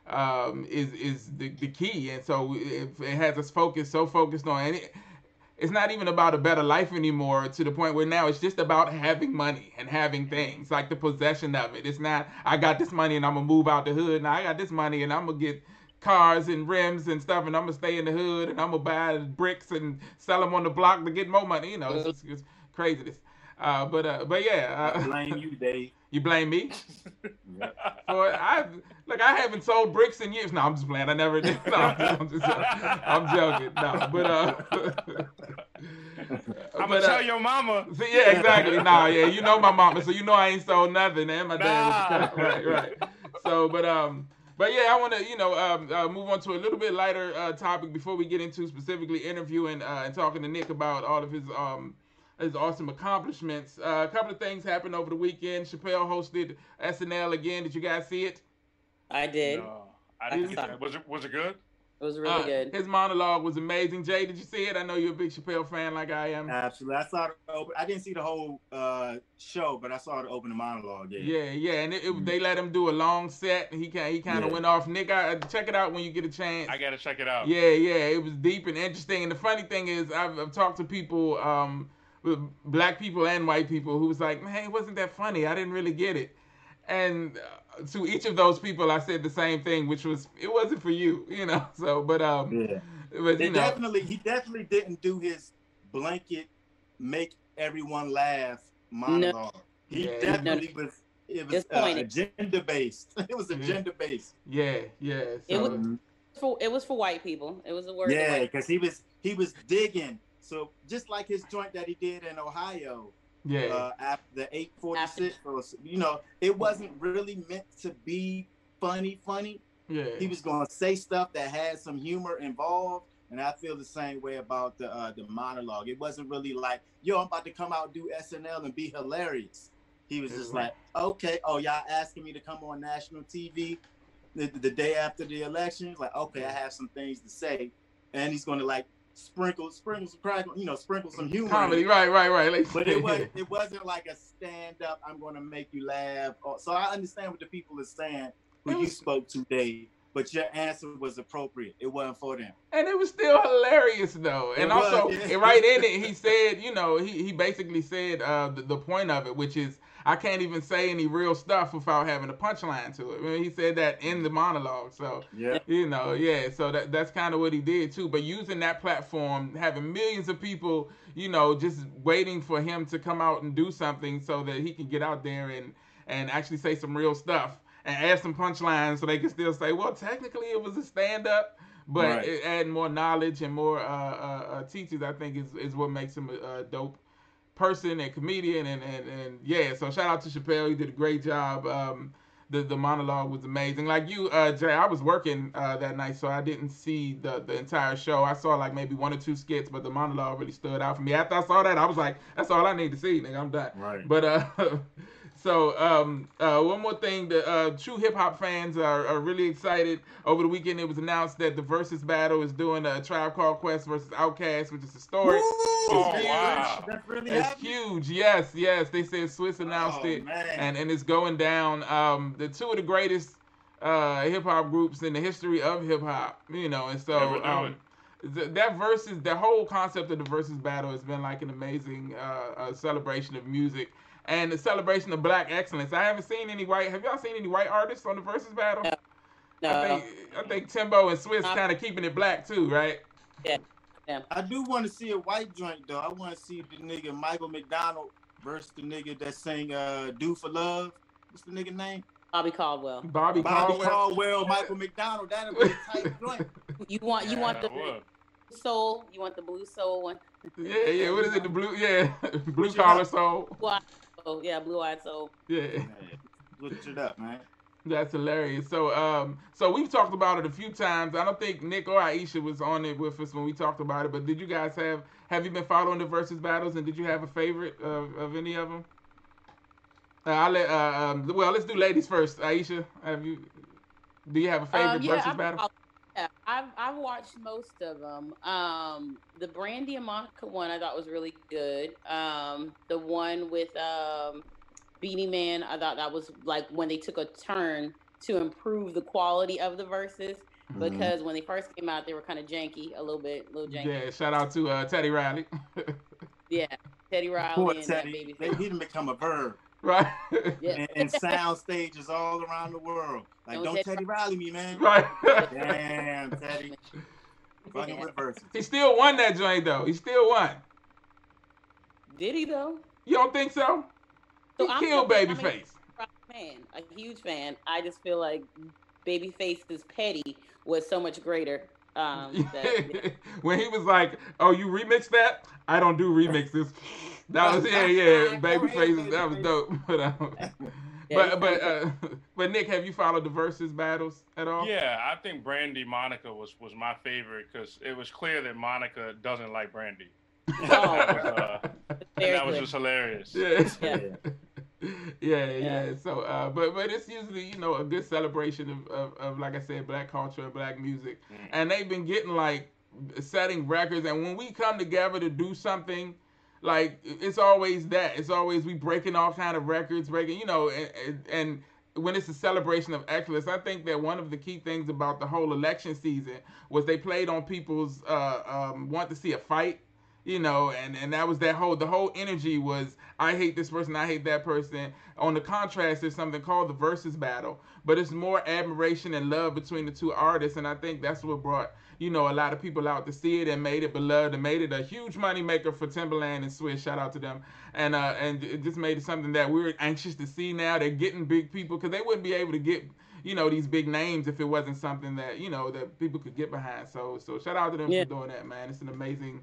um, is is the, the key. And so it has us focused, so focused on, and it, it's not even about a better life anymore. To the point where now it's just about having money and having things, like the possession of it. It's not I got this money and I'm gonna move out the hood. Now I got this money and I'm gonna get cars and rims and stuff, and I'm gonna stay in the hood and I'm gonna buy bricks and sell them on the block to get more money. You know, it's, it's, it's craziness. Uh, but uh, but yeah, I uh, blame you, Dave. you blame me. Yep. For I look, I haven't sold bricks in years. No, I'm just playing. I never did. No, I'm, just, I'm joking. No, but uh, I'm gonna uh, tell your mama. See, yeah, exactly. Nah, yeah, you know my mama, so you know I ain't sold nothing, and my dad Nah. was. Right, right. So, but um, but yeah, I want to you know um uh, move on to a little bit lighter uh, topic before we get into specifically interviewing uh, and talking to Nick about all of his um his awesome accomplishments. Uh, a couple of things happened over the weekend. Chappelle hosted SNL again. Did you guys see it? I did. No, I didn't get that. Was it was it good? It was really Uh, good. His monologue was amazing. Jay, did you see it? I know you're a big Chappelle fan, like I am. Absolutely. I saw the open. I didn't see the whole uh, show, but I saw the opening monologue. Yeah. Yeah, yeah, and it, it, they let him do a long set. He kind he kind of Yeah. went off. Nick, I, check it out when you get a chance. I gotta check it out. Yeah, yeah, it was deep and interesting. And the funny thing is, I've, I've talked to people, um, with black people and white people, who was like, "Man, it wasn't that funny. I didn't really get it." And uh, to each of those people, I said the same thing, which was, "It wasn't for you," you know. So, but um, Yeah. but They you know, definitely he definitely didn't do his blanket make everyone laugh monologue. He Yeah. definitely was it was It's uh, pointed. agenda based. It was agenda based. yeah, yeah. It So, was- For it was for white people. It was a word. Yeah, because he was he was digging. So just like his joint that he did in Ohio, yeah, uh, after the 846, you know, it wasn't really meant to be funny, funny. yeah. He was going to say stuff that had some humor involved. And I feel the same way about the uh, the monologue. It wasn't really like, yo, I'm about to come out and do SNL and be hilarious. He was just like, okay, oh, y'all asking me to come on national TV the, the day after the election. He's like, okay, I have some things to say. And he's going to like sprinkle, sprinkle some crackle, you know, sprinkle some humor. Comedy, right, right, right. Like, But it was it wasn't like a stand up. I'm going to make you laugh. So I understand what the people are saying who It you spoke to, Dave. But your answer was appropriate. It wasn't for them. And it was still hilarious though. And It was, also, yeah. right in it, he said, you know, he, he basically said uh, the, the point of it, which is, I can't even say any real stuff without having a punchline to it. I mean, he said that in the monologue. So, Yeah. you know, yeah. So that that's kind of what he did too. But using that platform, having millions of people, you know, just waiting for him to come out and do something so that he can get out there and and actually say some real stuff and add some punchlines so they can still say, well, technically it was a stand up. But Right. it, adding more knowledge and more uh, uh, uh, teachers, I think, is, is what makes him a, a dope person and comedian. And, and, and yeah, so shout out to Chappelle. He did a great job. Um, the, the monologue was amazing. Like you, uh, Jay, I was working uh, that night, so I didn't see the, the entire show. I saw like maybe one or two skits, but the monologue really stood out for me. After I saw that, I was like, that's all I need to see, nigga. I'm done. Right. But uh, so um, uh, one more thing: the uh, true hip hop fans are, are really excited. Over the weekend, it was announced that the Verzuz battle is doing a Tribe Called Quest versus Outkast, which is historic. Oh, That's- wow. That's really It's happening? huge. Yes, yes. They said Swizz announced Oh, it, man. and and it's going down. Um, the two of the greatest uh, hip hop groups in the history of hip hop. You know, and so um, th- that Verzuz the whole concept of the versus battle has been like an amazing uh, uh, celebration of music and the celebration of black excellence. I haven't seen any white. Have y'all seen any white artists on the Verzuz battle? No. I No, think I think Timbo and Swizz Uh, kind of keeping it black too, right? Yeah. I do want to see a white joint though. I want to see the nigga Michael McDonald versus the nigga that sang uh, "Do for Love." What's the nigga name? Bobby Caldwell. Bobby, Bobby Caldwell. Caldwell, Michael McDonald. That'll be a tight joint. You want you want the I would. soul? You want the blue soul one? Yeah, yeah. What is it? The blue, yeah, blue What you collar soul. Blue eyed soul. Yeah, blue eyed soul. Yeah, Switch it up, man. that's hilarious. So, um, so we've talked about it a few times. I don't think Nick or Aisha was on it with us when we talked about it. But did you guys have? Have you been following the Verzuz battles? And did you have a favorite of, of any of them? Uh, I'll let. Uh, um, well, let's do ladies first. Aisha, have you? Do you have a favorite Um, yeah, Verzuz I've, battle? I've- yeah, I've I've watched most of them. Um, the Brandy and Monica one I thought was really good. Um, the one with um, Beenie Man I thought that was like when they took a turn to improve the quality of the verses Mm-hmm. because when they first came out they were kind of janky, a little bit, a little janky. Yeah, shout out to uh, Teddy Riley. Yeah, Teddy Riley Poor and that baby. They, he done become a verb right, Yeah. in, in sound stages all around the world. Like, Don't don't Teddy- Teddy Riley me, man. right. Damn, Teddy. Fucking with verses. he still won that joint though. He still won. Did he though? You don't think so? He I'm killed something- I mean, Babyface. fan, a huge fan. I just feel like Babyface's petty was so much greater. Um, that, when he was like, "Oh, you remixed that? I don't do remixes." That was yeah, yeah, baby faces. That was dope. But um, but but uh, but Nick, have you followed the Verzuz battles at all? Yeah, I think Brandy Monica was was my favorite because it was clear that Monica doesn't like Brandy. Oh, Uh, and very that was just hilarious. Yeah. Yeah. yeah, yeah. So, uh, but but it's usually you know a good celebration of, of, of like I said, black culture and black music, Mm. and they've been getting like setting records. And when we come together to do something, like it's always that. It's always we breaking all kind of records, breaking you know, and, and, and when it's a celebration of excellence, I think that one of the key things about the whole election season was they played on people's uh, um, want to see a fight you know and and that was that whole the whole energy was i hate this person i hate that person. On the contrast there's something called the Verzuz battle but it's more admiration and love between the two artists and i think that's what brought you know a lot of people out to see it and made it beloved and made it a huge money maker for Timbaland and Swizz shout out to them. And uh and it just made it something that we're anxious to see now. They're getting big people because they wouldn't be able to get you know these big names if it wasn't something that you know that people could get behind. So so shout out to them Yeah. for doing that man. It's an amazing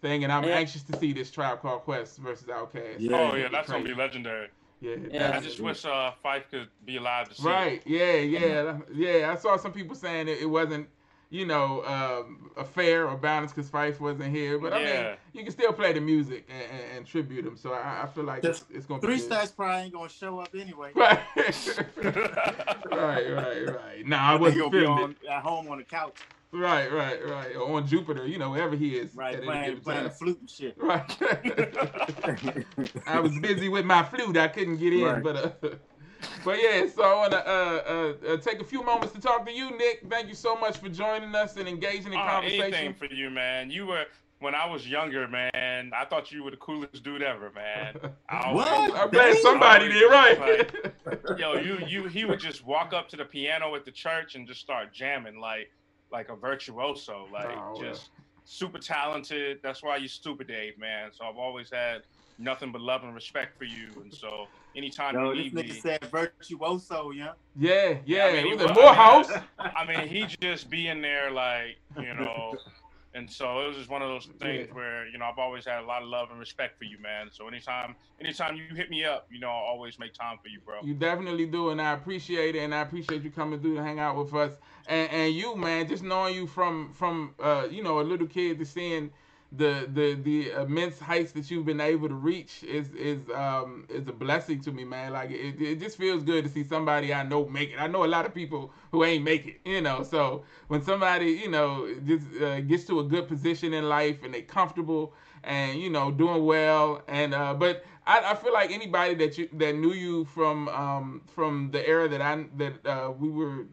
thing, and I'm Yeah. anxious to see this Tribe Called Quest versus Outkast. Yeah. Oh yeah, that's gonna be legendary. Yeah, Yeah. I just wish uh, Phife could be alive to see. it. right. Yeah, yeah, yeah. I saw some people saying it, it wasn't, you know, um, a fair or balanced because Phife wasn't here. But I mean, you can still play the music and, and, and tribute him. So I, I feel like it's, it's gonna Three be good. stacks probably ain't gonna show up anyway. Right. right, right, right. Nah, I wasn't gonna be feeling on, it. at home on the couch, Right, right, right. Or on Jupiter, you know, wherever he is. right, playing, playing the flute and shit. Right. I was busy with my flute. I couldn't get in, Right. but uh, but yeah. So I want to uh, uh, uh, take a few moments to talk to you, Nick. Thank you so much for joining us and engaging in Uh, conversation. anything for you, man. You were when I was younger, man. I thought you were the coolest dude ever, man. I always- What? I'm glad somebody did right. Like, Yo, you you he would just walk up to the piano at the church and just start jamming like like a virtuoso, like Oh, well. just super talented. That's why you stupid Dave, man. So I've always had nothing but love and respect for you. And so anytime Yo, you this need nigga me, said virtuoso, yeah. yeah, yeah. I mean, he was a was- Morehouse. I mean, he just be in there like, you know, and so it was just one of those things Yeah. where, you know, I've always had a lot of love and respect for you, man. So anytime anytime you hit me up, you know, I'll always make time for you, bro. You definitely do, and I appreciate it, and I appreciate you coming through to hang out with us. And, and you, man, just knowing you from from uh, you know a little kid to seeing the the the immense heights that you've been able to reach is is um is a blessing to me, man. Like it, it just feels good to see somebody I know make it. I know a lot of people who ain't make it, you know. So when somebody you know just uh, gets to a good position in life and they comfortable and you know doing well and uh but I, I feel like anybody that you that knew you from um from the era that I that uh we were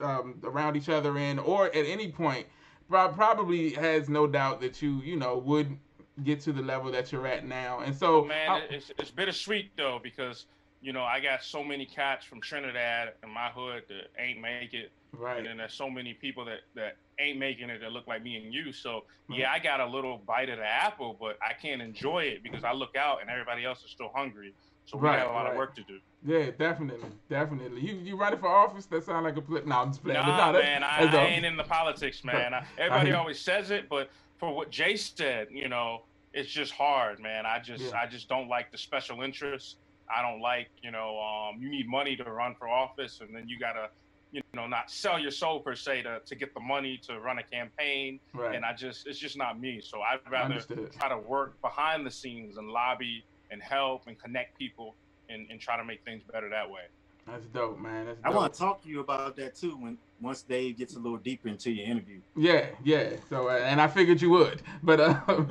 um around each other in or at any point probably has no doubt that you you know would get to the level that you're at now and so oh, man, how- it's it's bittersweet though because you know I got so many cats from Trinidad in my hood that ain't make it, right and then there's so many people that that ain't making it that look like me and you. So mm-hmm. yeah, I got a little bite of the apple, but I can't enjoy it because I look out and everybody else is still hungry. So we Right, got a lot right. of work to do. yeah definitely definitely you you running for office that sounds like a flip no I'm just playing but Nah, man, I, I ain't in the politics, man. I, everybody hear- always says it, but for what Jay said, you know, it's just hard, man. I just, Yeah. I just don't like the special interests. I don't like, you know, um, you need money to run for office, and then you gotta, you know, not sell your soul per se to, to get the money to run a campaign. right And I just, it's just not me. So I'd rather try to work behind the scenes and lobby and help and connect people and, and try to make things better that way. that's dope man that's I want to talk to you about that too when once Dave gets a little deeper into your interview. Yeah, yeah. So, uh, and I figured you would, but uh,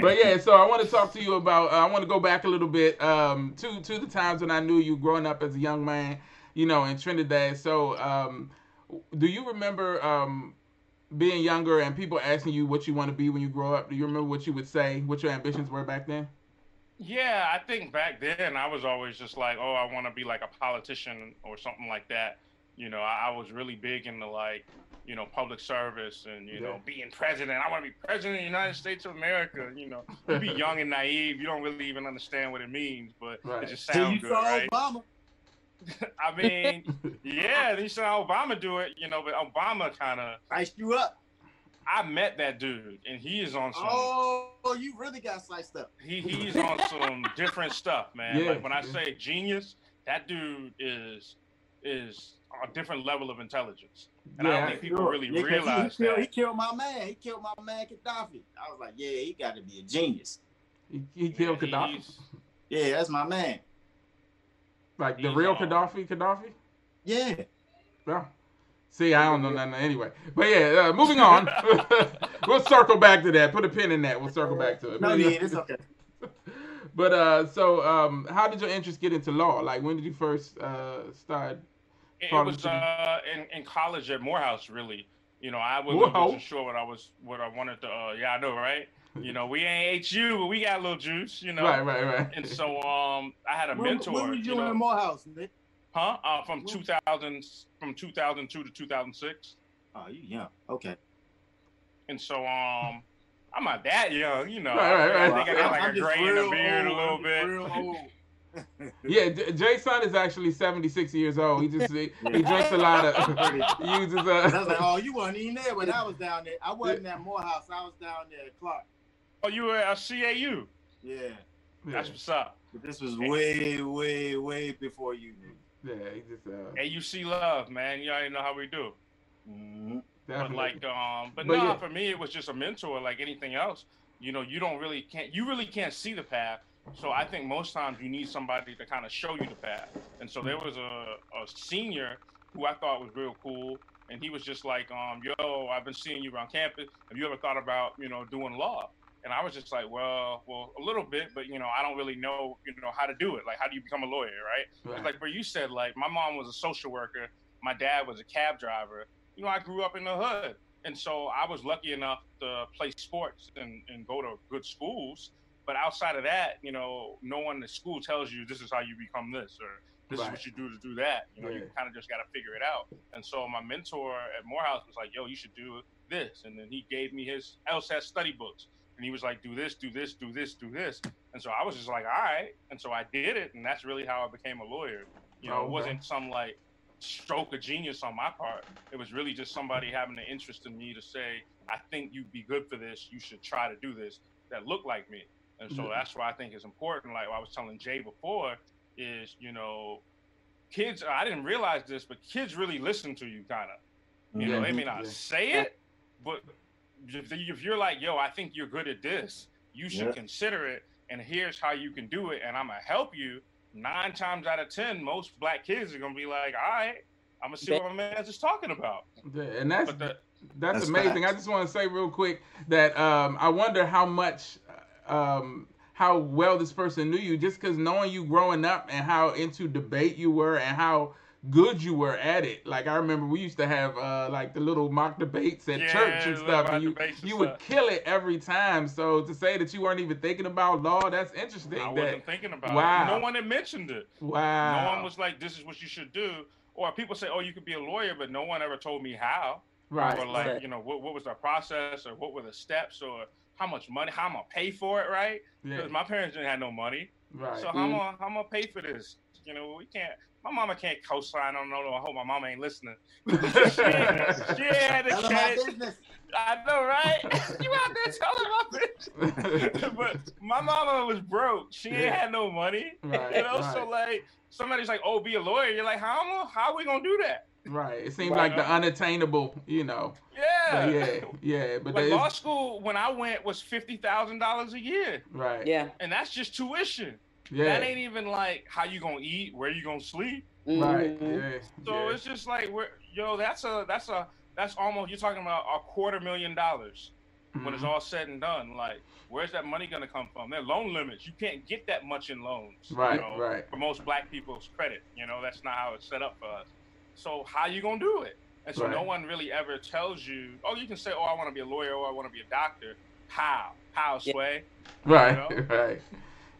but yeah. So I want to talk to you about. Uh, I want to go back a little bit um, to to the times when I knew you growing up as a young man, you know, in Trinidad. So, um, do you remember um, being younger and people asking you what you want to be when you grow up? Do you remember what you would say? What your ambitions were back then? Yeah, I think back then I was always just like, oh, I want to be like a politician or something like that. You know, I, I was really big into like, you know, public service and you Yeah. know being president. I want to be president of the United States of America. You know, you be young and naive. You don't really even understand what it means, but Right. it just Till sounds you good, saw right? Obama. I mean, yeah, then you saw Obama do it. You know, but Obama kind of Iced you up. I met that dude, and he is on some. Oh, you really got sliced up. He he's on some different stuff, man. Yeah, like when I yeah. say genius, that dude is is a different level of intelligence, and I don't think people Sure. really Yeah, 'cause realize he, he, killed, that. he killed my man. He killed my man Gaddafi. I was like, yeah, he got to be a genius. He, he killed Man, Gaddafi. Yeah, that's my man. Like the real on. Gaddafi, Gaddafi. Yeah. Well, see, I don't know nothing anyway. But yeah, uh, moving on. we'll circle back to that. Put a pin in that. We'll circle back to it. No But, need. It's okay. But uh, so um, how did your interest get into law? Like, when did you first uh start? It, it was uh, in, in college at Morehouse, really. You know, I wasn't, wasn't sure what I was, what I wanted to. Uh, yeah, I know, right? You know, we ain't HU, but we got a little juice. You know, Right, right, right. and so um, I had a When, mentor. when was you, you know, in Morehouse, Nick? Huh? Uh, from 2000, from 2002 to 2006. Oh, you young. Okay. And so um, I'm not that young, you know. Right, right, I right. think I got like I'm a just gray in the beard old. a little bit. Real old. Yeah, J- Jay's son is actually 76 years old. He just he, he drinks a lot of he uses And I was like, uh oh, you weren't even there when I was down there. I wasn't at Morehouse. I was down there at Clark. Oh, you were at CAU. Yeah. That's what's up. But this was way, way, way before you knew. Yeah, he just uh AUC love, man. You already know how we do. Mhm. But like, um, but, But no, yeah. for me, it was just a mentor. Like anything else, you know, you don't really can't. You really can't see the path. So I think most times you need somebody to kind of show you the path. And so there was a, a senior who I thought was real cool, and he was just like, um, "Yo, I've been seeing you around campus. Have you ever thought about, you know, doing law?" And I was just like, "Well, well, a little bit, but you know, I don't really know, you know, how to do it. Like, how do you become a lawyer, right?" Right. like, but you said like my mom was a social worker, my dad was a cab driver. You know, I grew up in the hood, and so I was lucky enough to play sports and, and go to good schools. But outside of that, you know, no one at school tells you this is how you become this or this Right. is what you do to do that. You know, Yeah. you kind of just got to figure it out. And so my mentor at Morehouse was like, "Yo, you should do this," and then he gave me his LSAT study books, and he was like, "Do this, do this, do this, do this." And so I was just like, "All right," and so I did it, and that's really how I became a lawyer. You know, Oh, it wasn't some like stroke of genius on my part. It was really just somebody having an interest in me to say, I think you'd be good for this. You should try to do this that look like me. And so Mhm. that's why I think it's important. Like I was telling Jay before, is you know, kids. I didn't realize this, but kids really listen to you, kind of. You know, they may not Yeah. say it, but if, if you're like, yo, I think you're good at this, you should Yeah. consider it. And here's how you can do it. And I'm gonna help you. Nine times out of ten, most black kids are gonna be like, all right, I'm gonna see what my man's is talking about. And that's the, That's, That's amazing. I just want to say real quick that um, I wonder how much, um, how well this person knew you, just because knowing you growing up and how into debate you were and how good you were at it. Like I remember we used to have uh, like the little mock debates at Yeah, church and stuff, and you and you would stuff. kill it every time. So to say that you weren't even thinking about law, that's interesting. I that, wasn't thinking about Wow. it. No one had mentioned it. wow. No one was like, this is what you should do. Or people say, oh, you could be a lawyer, but no one ever told me how. right. or like Right. you know what, what was the process or what were the steps or how much money how i'm gonna pay for it right Yeah. because my parents didn't have no money Right. so how am I, how am gonna pay for this you know we can't my mama can't co-sign on no no i hope my mama ain't listening she, ain't, she had the None of my business. i know right you out there telling my bitch but my mama was broke she ain't had no money Right, you know so like somebody's like oh be a lawyer you're like how am I- how are we gonna do that right. It seemed Right. like the uh, unattainable, you know. yeah But yeah, yeah. But like law school when I went was fifty thousand dollars a year, right. Yeah. and that's just tuition. Yeah. That ain't even like how you gonna eat, where you gonna sleep. Right. Mhm. Yeah. So yeah. it's just like, we're, yo, that's a that's a that's almost you're talking about a quarter million dollars when it's Mhm. all said and done. Like, where's that money gonna come from? There are loan limits. You can't get that much in loans. you Right, know, right. For most black people's credit, you know, that's not how it's set up for us. So how you gonna do it? And so no one really ever tells you, oh, you can say, oh, I want to be a lawyer, or I want to be a doctor. How? How, Yeah. Sway? Right, you know? right.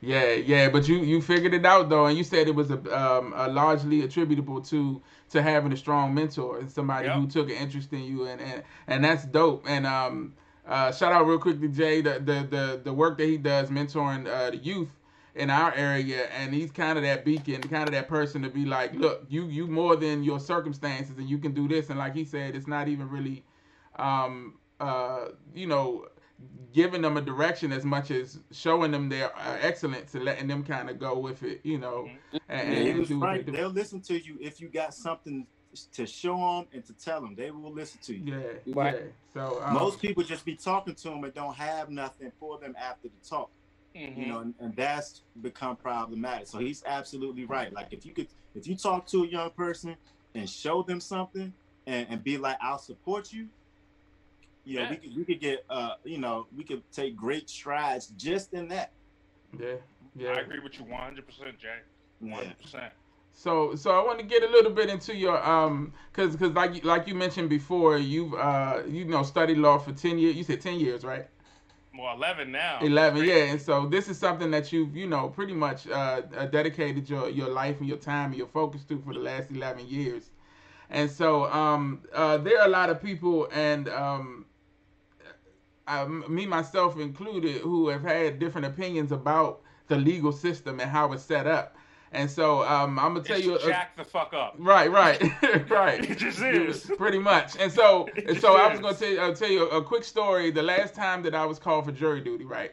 Yeah, yeah, but you you figured it out though, and you said it was a, um, a largely attributable to to having a strong mentor and somebody Yep. who took an interest in you, and and, and that's dope. And um, uh, shout out real quick to Jay, the the the, the work that he does mentoring uh, the youth in our area, and he's kind of that beacon, kind of that person to be like, look, you you more than your circumstances, and you can do this. And like he said, it's not even really um uh, you know, giving them a direction as much as showing them their uh, excellence and letting them kind of go with it, you know. Mhm. And, Yeah, and do they right. do. They'll listen to you if you got something to show them and to tell them. They will listen to you. Yeah, Right. yeah. So um, Most people just be talking to them and don't have nothing for them after the talk. Mhm. You know, and, and that's become problematic. So he's absolutely right. Like if you could, if you talk to a young person and show them something and, and be like, "I'll support you," you know, Yeah. we could we could get, uh, you know, we could take great strides just in that. yeah, yeah. I agree with you 100%, Jay. Yeah. 100%. So, so I want to get a little bit into your um, cause, cause like you- like you mentioned before, you've uh, you know, studied law for ten years. You said ten years, right? Well, 11 now. Eleven, Great. yeah. And so this is something that you've you know pretty much uh, uh, dedicated your your life and your time and your focus to for the last eleven years. And so um, uh, there are a lot of people, and um, Me myself included, who have had different opinions about the legal system and how it's set up. And so um, I'm gonna tell It's you. jack the fuck up. Right, right, right. It just is. Pretty much. And so, and so I was going to tell you, tell you a quick story. The last time that I was called for jury duty, right?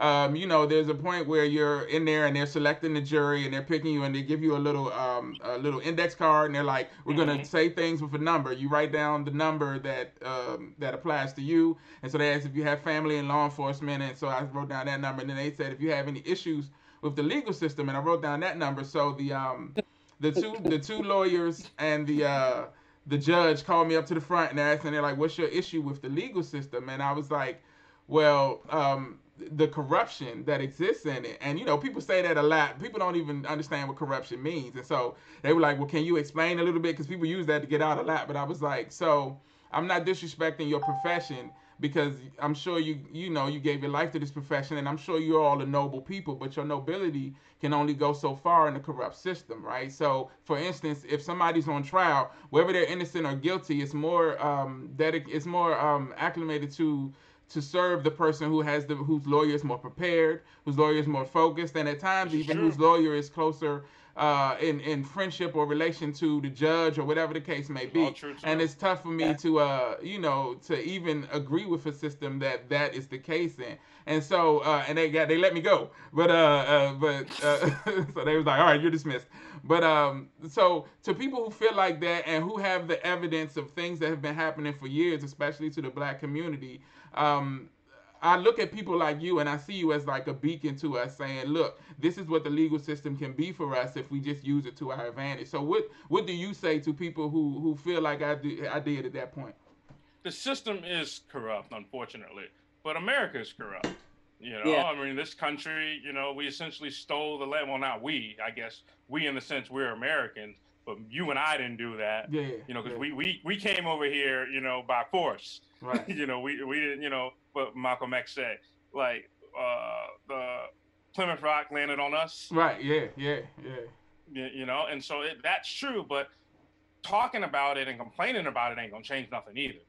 Um, you know, there's a point where you're in there and they're selecting the jury and they're picking you and they give you a little um, a little index card and they're like, we're gonna Mhm. say things with a number. You write down the number that um, that applies to you. And so they asked if you have family in law enforcement, and so I wrote down that number. And then they said if you have any issues with the legal system, and I wrote down that number. So the um, the two the two lawyers and the uh, the judge called me up to the front and asked, and they're like, "What's your issue with the legal system?" And I was like, "Well, um, the corruption that exists in it." And you know, people say that a lot. People don't even understand what corruption means, and so they were like, "Well, can you explain a little bit?" Because people use that to get out a lot. But I was like, "So I'm not disrespecting your profession." Because I'm sure you you know you gave your life to this profession, and I'm sure you're all a noble people, but your nobility can only go so far in a corrupt system, right? So, for instance, if somebody's on trial, whether they're innocent or guilty, it's more um, dedic- it's more um, acclimated to to serve the person who has the whose lawyer is more prepared, whose lawyer is more focused, and at times even whose lawyer is closer uh, in in friendship or relation to the judge or whatever the case may be. And it's tough for me Yeah. to uh you know to even agree with a system that that is the case in. And so uh and they got they let me go. But uh, uh but uh so they was like, "All right, you're dismissed." But um so to people who feel like that and who have the evidence of things that have been happening for years, especially to the black community, um I look at people like you and I see you as like a beacon to us saying, look, this is what the legal system can be for us if we just use it to our advantage. So what what do you say to people who who feel like I did, I did at that point? the system is corrupt, unfortunately, but America is corrupt. You know, Yeah. I mean, this country, you know, we essentially stole the land. Well, not we, I guess. We, in the sense, we're Americans, but you and I didn't do that. Yeah. You know, because yeah, we, we we came over here, you know, by force. right. you know, we we didn't, you know, what Malcolm X said, like uh, the Plymouth Rock landed on us. Right, yeah, yeah, yeah. You, you know, and so it, that's true, but talking about it and complaining about it ain't gonna change nothing either.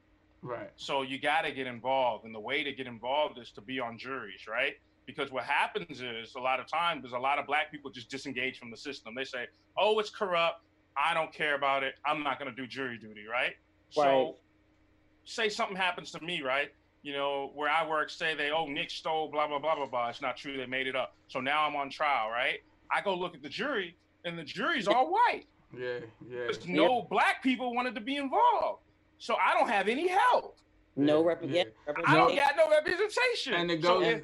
Right. So you got to get involved, and the way to get involved is to be on juries, right? Because what happens is a lot of times there's a lot of black people just disengage from the system. They say, "Oh, it's corrupt. I don't care about it. I'm not going to do jury duty," right? Right. So, say something happens to me, right? You know, where I work, say they, "Oh, Nick stole," blah blah blah blah blah. It's not true. They made it up. So now I'm on trial, right? I go look at the jury, and the jury's all white. Yeah, yeah. There's no black people wanted to be involved. So I don't have any help. No Yeah, rep- yeah. yeah, I representation. don't got no representation. And it So if-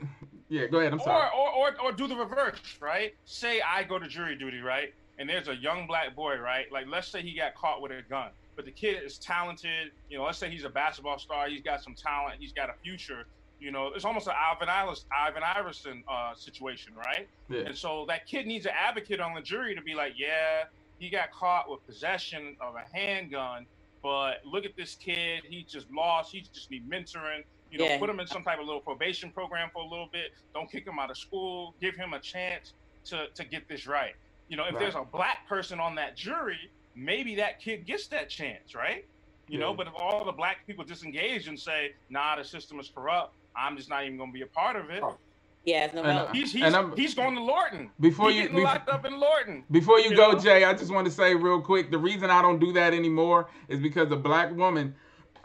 Yeah, go ahead. I'm or, sorry. or, or, or do the reverse, right? Say I go to jury duty, right? And there's a young black boy, right? Like, let's say he got caught with a gun, but the kid is talented. You know, let's say he's a basketball star. He's got some talent. He's got a future. You know, it's almost an Allen Iverson, Allen Iverson uh, situation, right? Yeah. And so that kid needs an advocate on the jury to be like, yeah, he got caught with possession of a handgun, but look at this kid. He just lost. He just need mentoring. You know, Yeah. put him in some type of little probation program for a little bit. Don't kick him out of school. Give him a chance to to get this right. You know, if Right. there's a black person on that jury, maybe that kid gets that chance, right? You know, but if all the black people disengage and say, "Nah, the system is corrupt. I'm just not even going to be a part of it," Oh. Yeah, no And, he's he's, And I'm- he's going to Lorton. Before He's you getting bef- locked up in Lorton. Before you You go, know? Jay, I just want to say real quick the reason I don't do that anymore is because a black woman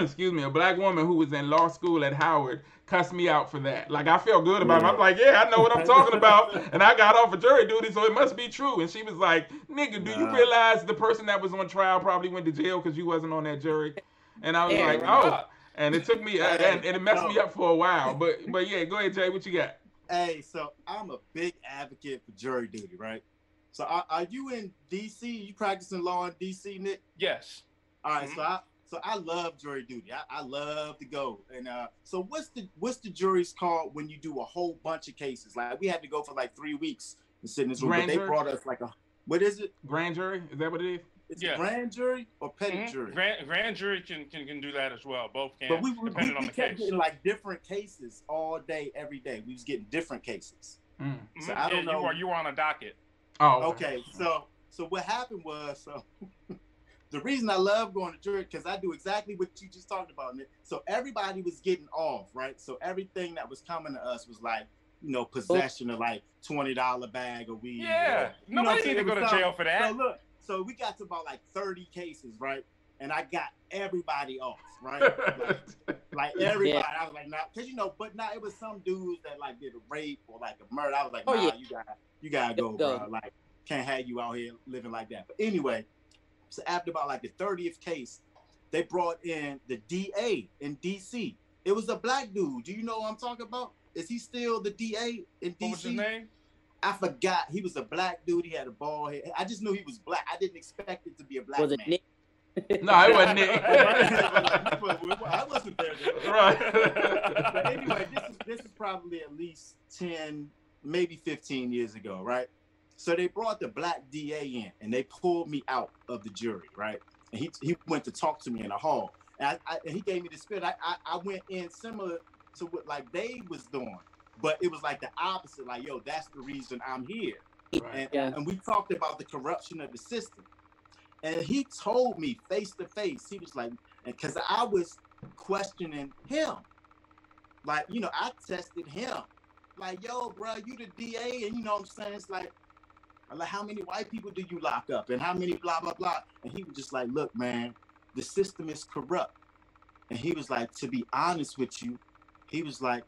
excuse me, a black woman who was in law school at Howard cussed me out for that. Like I felt good about it. I'm like, yeah, I know what I'm talking about, and I got off of jury duty, so it must be true. And she was like, nigga, do you realize the person that was on trial probably went to jail because you wasn't on that jury? And I was Yeah, like, right. oh. And it took me, uh, and, and it messed me up for a while. But but yeah, go ahead, Jay. What you got? Hey, so I'm a big advocate for jury duty, right? So are, are you in DC? You practicing law in DC, Nick? Yes. All right, Mhm. so I so I love jury duty. I, I love to go. And uh, so what's the what's the jury's called when you do a whole bunch of cases? Like we had to go for like three weeks and sit in this room, Grand but they jury? brought us like a what is it? Grand jury? Is that what it is? It's Yeah. grand jury or petty Mhm. jury? Grand, grand jury can, can can do that as well. Both can, but we, we, we, on we the kept case. getting like different cases all day, every day. We was getting different cases. Mm. So Mhm. I don't Yeah, know. You are you were on a docket. Oh, Okay, so so what happened was so the reason I love going to church because I do exactly what you just talked about. Nick. So everybody was getting off, right? So everything that was coming to us was like, you know, possession of like twenty dollar bag of weed. Yeah. or- you know what Nobody I'm need to saying? go to It jail for that. So that. look, so we got to about like thirty cases, right? And I got everybody off, right? like, like everybody, I was like, nah, because you know, but now it was some dudes that like did a rape or like a murder. I was like, Oh, nah, yeah. you gotta, you gotta go, Go. bro. Like, can't have you out here living like that. But anyway, so after about like the thirtieth case, they brought in the DA in DC. It was a black dude. Do you know what I'm talking about? Is he still the DA in DC? What was his name? I forgot. He was a black dude. He had a bald head. I just knew he was black. I didn't expect it to be a black Was it. Nick? no, it wasn't Nick. I wasn't there. Then. right. But anyway, this is this is probably at least ten, maybe fifteen years ago, right? So they brought the black DA in, and they pulled me out of the jury, right? And he he went to talk to me in the hall, and, I, I, and he gave me the spirit. I, I I went in similar to what like they was doing, but it was like the opposite. Like, yo, that's the reason I'm here. Right. And, Yeah. and we talked about the corruption of the system. And he told me face to face, he was like, because I was questioning him. Like, you know, I tested him. Like, yo, bro, you the DA, and you know what I'm saying? It's like, I'm like, how many white people do you lock up? And how many blah, blah, blah. And he was just like, look, man, the system is corrupt. And he was like, to be honest with you, he was like,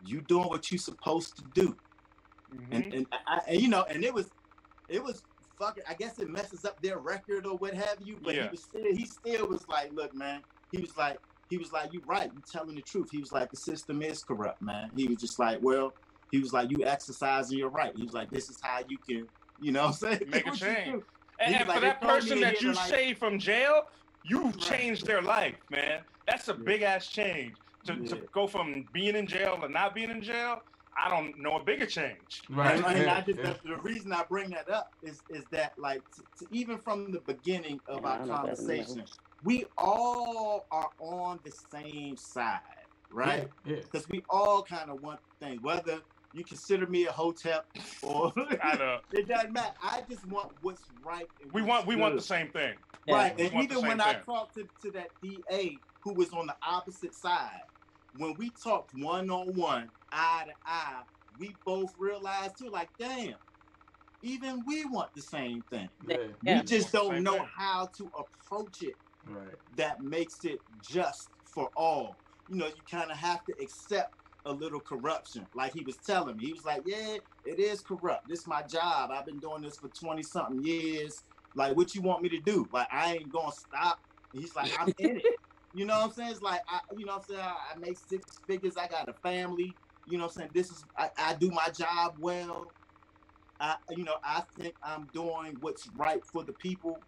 you doing what you supposed to do Mhm. and and, I, and you know, and it was, it was fucking. I guess it messes up their record or what have you. But Yeah. he was still, he still was like, look, man. He was like, he was like, "You're right, You're telling the truth. He was like, the system is corrupt, man. He was just like, well, he was like, you exercising your right. He was like, this is how you can, you know, what I'm saying, Make a change. And, and like, for they that person that you tonight- saved from jail, you Right. changed their life, man. That's a Yeah. big ass change. To, to go from being in jail to not being in jail, I don't know a bigger change. Right. And, and yeah, I just, yeah. the, the reason I bring that up is is that like t- t- even from the beginning of Yeah, our know better than that. conversation, we all are on the same side, right? Yeah. Because we all kind of want things. Whether you consider me a hotel or I know. it doesn't matter. I just want what's right. and We what's want we want the same thing. Yeah. right. We And even when same I talked to, to that DA who was on the opposite side, when we talked one on one, eye to eye, we both realized too, like, damn, even we want the same thing. Yeah. Yeah. We just don't Same know thing. how to approach it Right. that makes it just for all. You know, you kind of have to accept a little corruption. Like he was telling me, he was like, "Yeah, it is corrupt. This is my job. I've been doing this for twenty something years. Like, what you want me to do? Like, I ain't gonna stop." And he's like, "I'm in it." You know what I'm saying? It's like, I, you know what I'm saying? I, I make six figures. I got a family. You know what I'm saying? This is, I, I do my job well. I, you know, I think I'm doing what's right for the people.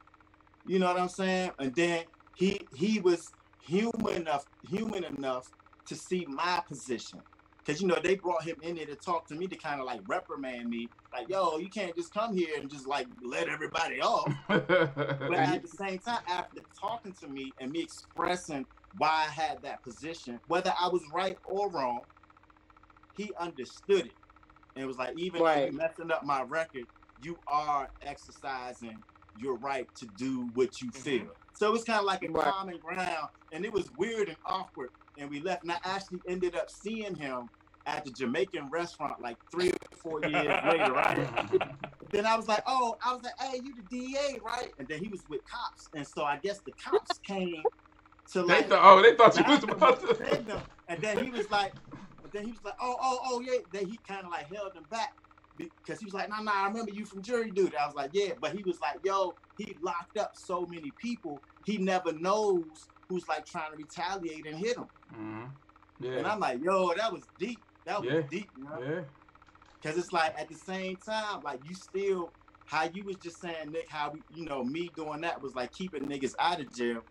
You know what I'm saying? And then he he was human enough human enough to see my position. Cause you know they brought him in there to talk to me to kind of like reprimand me, like, yo, you can't just come here and just like let everybody off. But at the same time, after talking to me and me expressing why I had that position, whether I was right or wrong, he understood it. And it was like, even though Right. you messing up my record, you are exercising your right to do what you mm-hmm. feel. So it was kind of like a Right. common ground, and it was weird and awkward. And we left, and I actually ended up seeing him at the Jamaican restaurant like three or four years later, right? Then I was like, oh, I was like, hey, you the DA, right? And then he was with cops. And so I guess the cops came to They like. thought, oh, they thought you was about to. And then he was like, but then he was like, oh, oh, oh, yeah. Then he kind of like held him back because he was like, nah, nah, I remember you from jury duty. I was like, yeah, but he was like, yo, he locked up so many people, he never knows who's like trying to retaliate and hit him. Mhm. And I'm like, yo, that was deep. That was Yeah. deep, you know? yeah, Because it's like at the same time, like you still, how you was just saying, Nick, how we, you know, me doing that was like keeping niggas out of jail.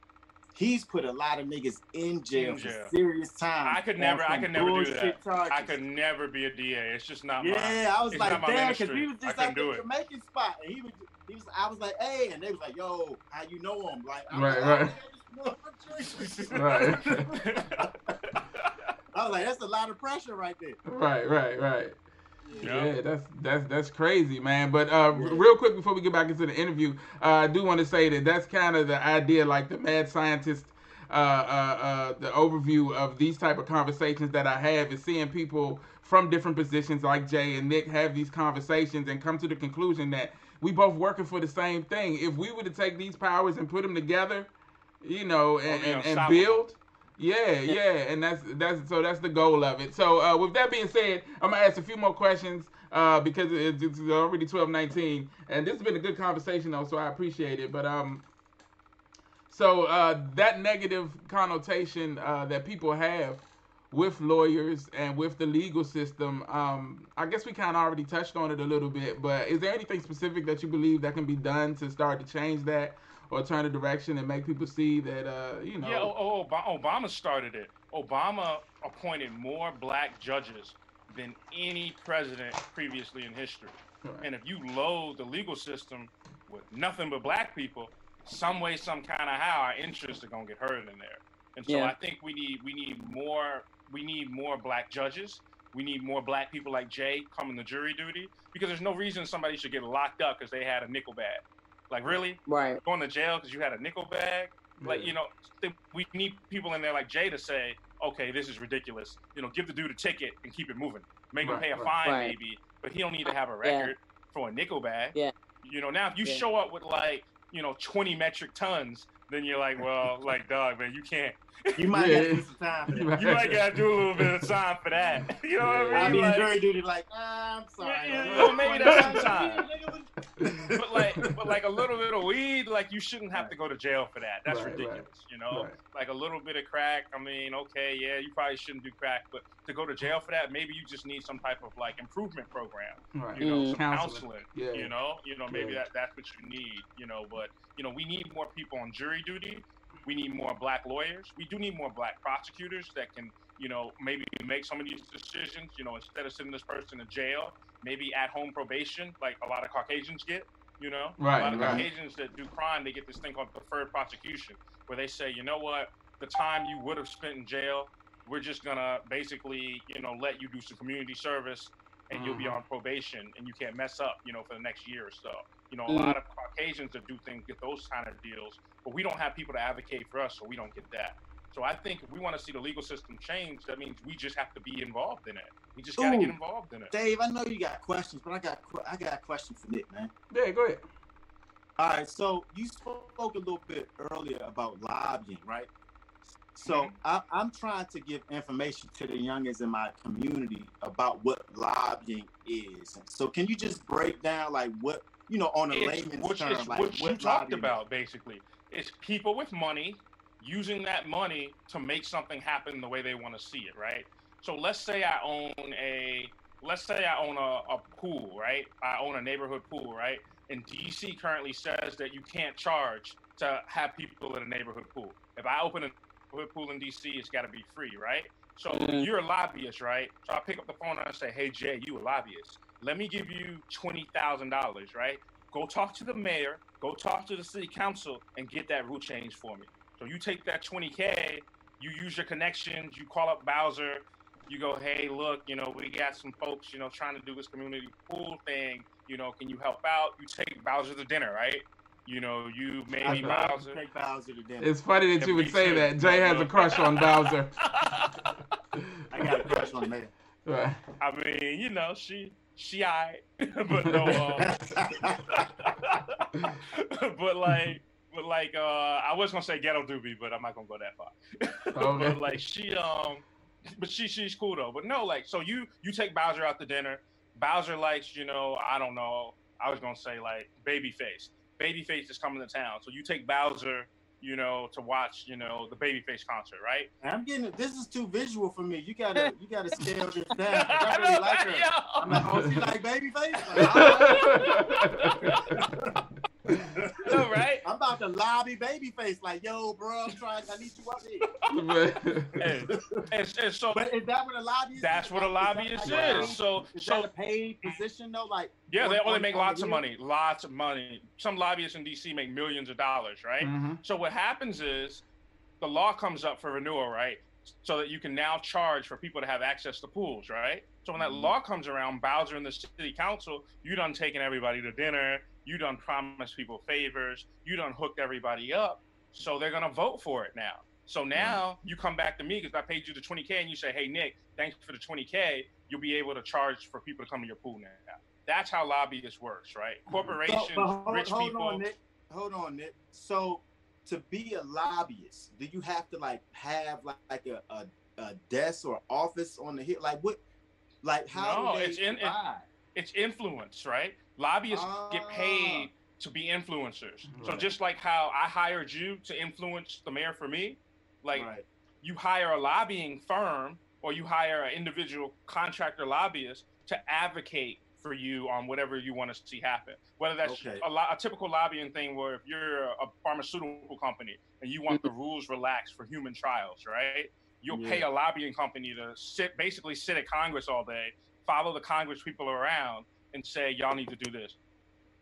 He's put a lot of niggas in jail, In jail. for serious time. I could never- I could never do that. Charges. I could never be a DA. It's just not my. Yeah, I was it's like, not my damn, because ministry. we was just couldn't at do the it. Jamaican spot, and he was, he was, I was like, hey, and they was like, yo, how you know him? Like, I was Right, like, right. "Oh, Right. I was like, that's a lot of pressure right there. right, right, right. Yeah. Yeah, that's that's that's crazy, man. But uh, Yeah. real quick before we get back into the interview, uh, I do want to say that that's kind of the idea, like the mad scientist, uh, uh, uh, the overview of these type of conversations that I have is seeing people from different positions, like Jay and Nick, have these conversations and come to the conclusion that we both working for the same thing. If we were to take these powers and put them together, you know, and, and, and build. Yeah, yeah, and that's that's so that's the goal of it. So uh, with that being said, I'm gonna ask a few more questions uh, because it's, it's already 12:19, and this has been a good conversation though, so I appreciate it. But um, so uh, that negative connotation uh, that people have with lawyers and with the legal system, um, I guess we kind of already touched on it a little bit. But is there anything specific that you believe that can be done to start to change that? Or turn the direction and make people see that, uh, you know. Yeah, oh, oh, Obama started it. Obama appointed more black judges than any president previously in history. Right. And if you load the legal system with nothing but black people, some way, some kind of how, our interests are gonna get hurt in there. And so Yeah. I think we need we need more we need more black judges. We need more black people like Jay coming to jury duty because there's no reason somebody should get locked up because they had a nickel bag. Like really, Right. going to jail because you had a nickel bag? Like, you know, th- we need people in there like Jay to say, okay, this is ridiculous. You know, give the dude a ticket and keep it moving. Make him pay a right. fine, Right. maybe, but he don't need to have a Yeah. record for a nickel bag. Yeah. You know, now if you Yeah. show up with like, you know, 20 metric tons, then you're like, well, like, dog, man, you can't. You might Yeah. have to do some time for that. You might gotta do a little bit of time for that. You know what I mean? Yeah. I mean, Like- jury duty, like, ah, I'm sorry. Yeah, yeah, man. maybe that's some time. But like, but like a little bit of weed, like you shouldn't have to go to jail for that. That's Right, right. ridiculous, you know. Right. Like a little bit of crack. I mean, okay, yeah, you probably shouldn't do crack, but to go to jail for that, maybe you just need some type of like improvement program. Right. You know, Mm. some Counseling. counseling. Yeah. You know, you know, maybe Yeah. that that's what you need. You know, but you know, we need more people on jury duty. We need more black lawyers. We do need more black prosecutors that can, you know, maybe make some of these decisions. You know, instead of sending this person to jail, maybe at home probation, like a lot of Caucasians get. You know, Right, a lot of right. Caucasians that do crime, they get this thing called deferred prosecution, where they say, you know what, the time you would have spent in jail, we're just gonna basically, you know, let you do some community service, and you'll be Mhm. on probation, and you can't mess up, you know, for the next year or so. You know, a Mhm. lot of Caucasians that do things get those kind of deals, but we don't have people to advocate for us, so we don't get that. So I think if we want to see the legal system change, that means we just have to be involved in it. We just got to get involved in it. Dave, I know you got questions, but I got I got a question for Nick, man. Yeah, go ahead. All right, so you spoke a little bit earlier about lobbying, right? So. I, I'm trying to give information to the youngins in my community about what lobbying is. So can you just break down like what you know on a It's layman's what, term, it's like what you talked lobbying is? about basically. It's people with money using that money to make something happen the way they want to see it, right? So let's say I own a let's say I own a, a pool, right? I own a neighborhood pool, right? And DC currently says that you can't charge to have people in a neighborhood pool. If I open a pool in DC, it's got to be free, right? So Mhm. you're a lobbyist, right? So I pick up the phone and I say, "Hey Jay, you a lobbyist? Let me give you twenty thousand dollars, right? Go talk to the mayor, go talk to the city council, and get that rule change for me. So you take that twenty k, you use your connections, you call up Bowser, you go, hey, look, you know, we got some folks, you know, trying to do this community pool thing. You know, can you help out? You take Bowser to dinner, right? You know, you maybe I'd Bowser. Bowser to. It's funny that you would say too. that. Jay has a crush on Bowser. I got a crush on man. Right. I mean, you know, she she I, but no, um, but like, but but like uh, I was gonna say ghetto doobie, but I'm not gonna go that far. Okay. but like she um, but she she's cool though. But no, like so you you take Bowser out to dinner. Bowser likes you know I don't know. I was gonna say like Babyface. Babyface is coming to town, so you take Bowser you know, to watch, you know, the Babyface concert, right? I'm getting this is too visual for me. You gotta you gotta scale this down. I really like her. Yo. I'm like, oh, she like babyface? Like, No, right? I'm about to lobby babyface. Like, yo, bro, I'm trying. I need you up here. and, and, and so But is that what a lobbyist? that's is? what a lobbyist is that like is. So, Is so that a paid position though? Like, yeah, they on- only make lots of deal? money, lots of money. Some lobbyists in DC make millions of dollars, right? Mhm. So what happens is the law comes up for renewal, right? So that you can now charge for people to have access to pools, right? So when that Mhm. law comes around, Bowser and the city council, you done taking everybody to dinner, you done promised people favors, you done hooked everybody up. So they're gonna vote for it now. So mm-hmm. now you come back to me because I paid you the 20K and you say, hey Nick, thanks for the 20K, you'll be able to charge for people to come to your pool now. That's how lobbyists works, right? Mm-hmm. Corporations, So, but hold, rich hold people. on, Nick. Hold on, Nick. So to be a lobbyist, do you have to like have like, like a, a, a desk or office on the hill? Like what? Like how? No, do they it's in- it- it's influence, right? Lobbyists get Ah. paid to be influencers. So just like how I hired you to influence the mayor for me, like right. you hire a lobbying firm or you hire an individual contractor lobbyist to advocate for you on whatever you want to see happen. Whether that's Okay. a, lo- a typical lobbying thing where if you're a pharmaceutical company and you want the rules relaxed for human trials, right? You'll pay a lobbying company to sit, basically sit at Congress all day, follow the Congress people around, and say, "Y'all need to do this.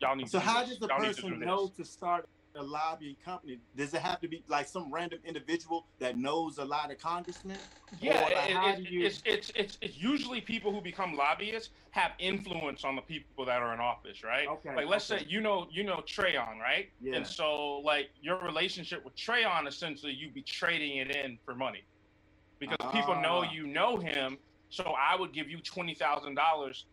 Y'all need So to do how this. does the Y'all need to person do know to start a lobbying company? Does it have to be like some random individual that knows a lot of congressmen? Yeah, like, it- it- you- it's, it's it's it's usually people who become lobbyists have influence on the people that are in office, right? Okay, Like let's okay. say you know you know Trayon, right? Yeah. And so like your relationship with Trayon, essentially you be trading it in for money, because people know Ah. you know him. So I would give you twenty thousand dollars,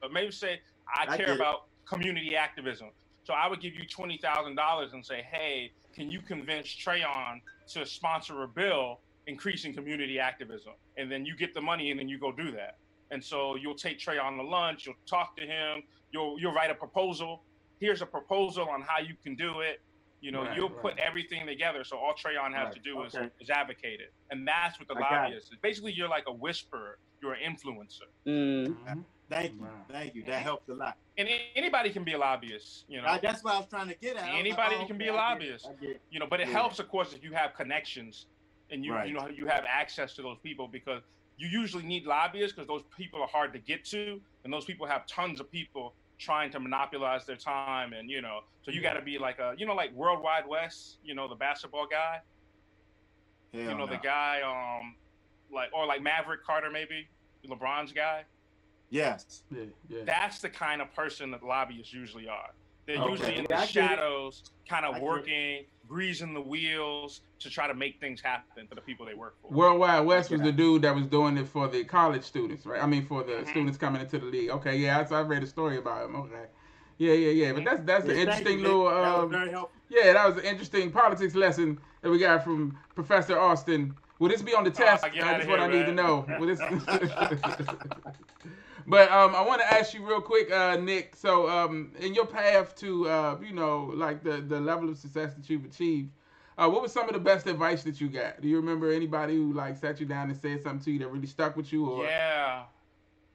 but maybe say I, I care about community activism. So I would give you twenty thousand dollars and say, hey, can you convince Trayon to sponsor a bill increasing community activism? And then you get the money and then you go do that. And so you'll take Trayon to lunch, you'll talk to him, you'll you'll write a proposal. Here's a proposal on how you can do it. You know, Right, you'll right. put everything together. So all Trayon has Right, to do is, okay. is advocate it. And that's what the I lobbyist is. Basically, you're like a whisperer, you're an influencer. Mm. Thank you, Wow. thank you. That helped a lot. And anybody can be a lobbyist, you know. I- that's what I was trying to get at. I was Anybody oh, can be okay, a I get it, lobbyist. I get you know but it Yeah. helps of course if you have connections and you Right. you know you have access to those people because you usually need lobbyists because those people are hard to get to and those people have tons of people trying to monopolize their time and you know so you got to be like a you know like World Wide Wes you know the basketball guy Hell you know no. the guy um like or like maverick carter maybe lebron's guy Yes. Yeah, yeah. that's the kind of person that lobbyists usually are. They're Okay. usually in Yeah, the I shadows, kind of get working, greasing the wheels to try to make things happen for the people they work for. Worldwide Wes was the dude that was doing it for the college students, right? I mean, for the Mhm. students coming into the league. Okay, yeah, I, I read a story about him. Okay, yeah, yeah, yeah. But that's that's Yeah, an interesting you, Nick. little. that was Um, very yeah, that was an interesting politics lesson that we got from Professor Austin. Will this be on the test? Uh, that's what I here, need to know. Will this... but um, I want to ask you real quick, uh, Nick. So, um, in your path to, uh, you know, like the the level of success that you've achieved, uh, what was some of the best advice that you got? Do you remember anybody who like sat you down and said something to you that really stuck with you? Or Yeah,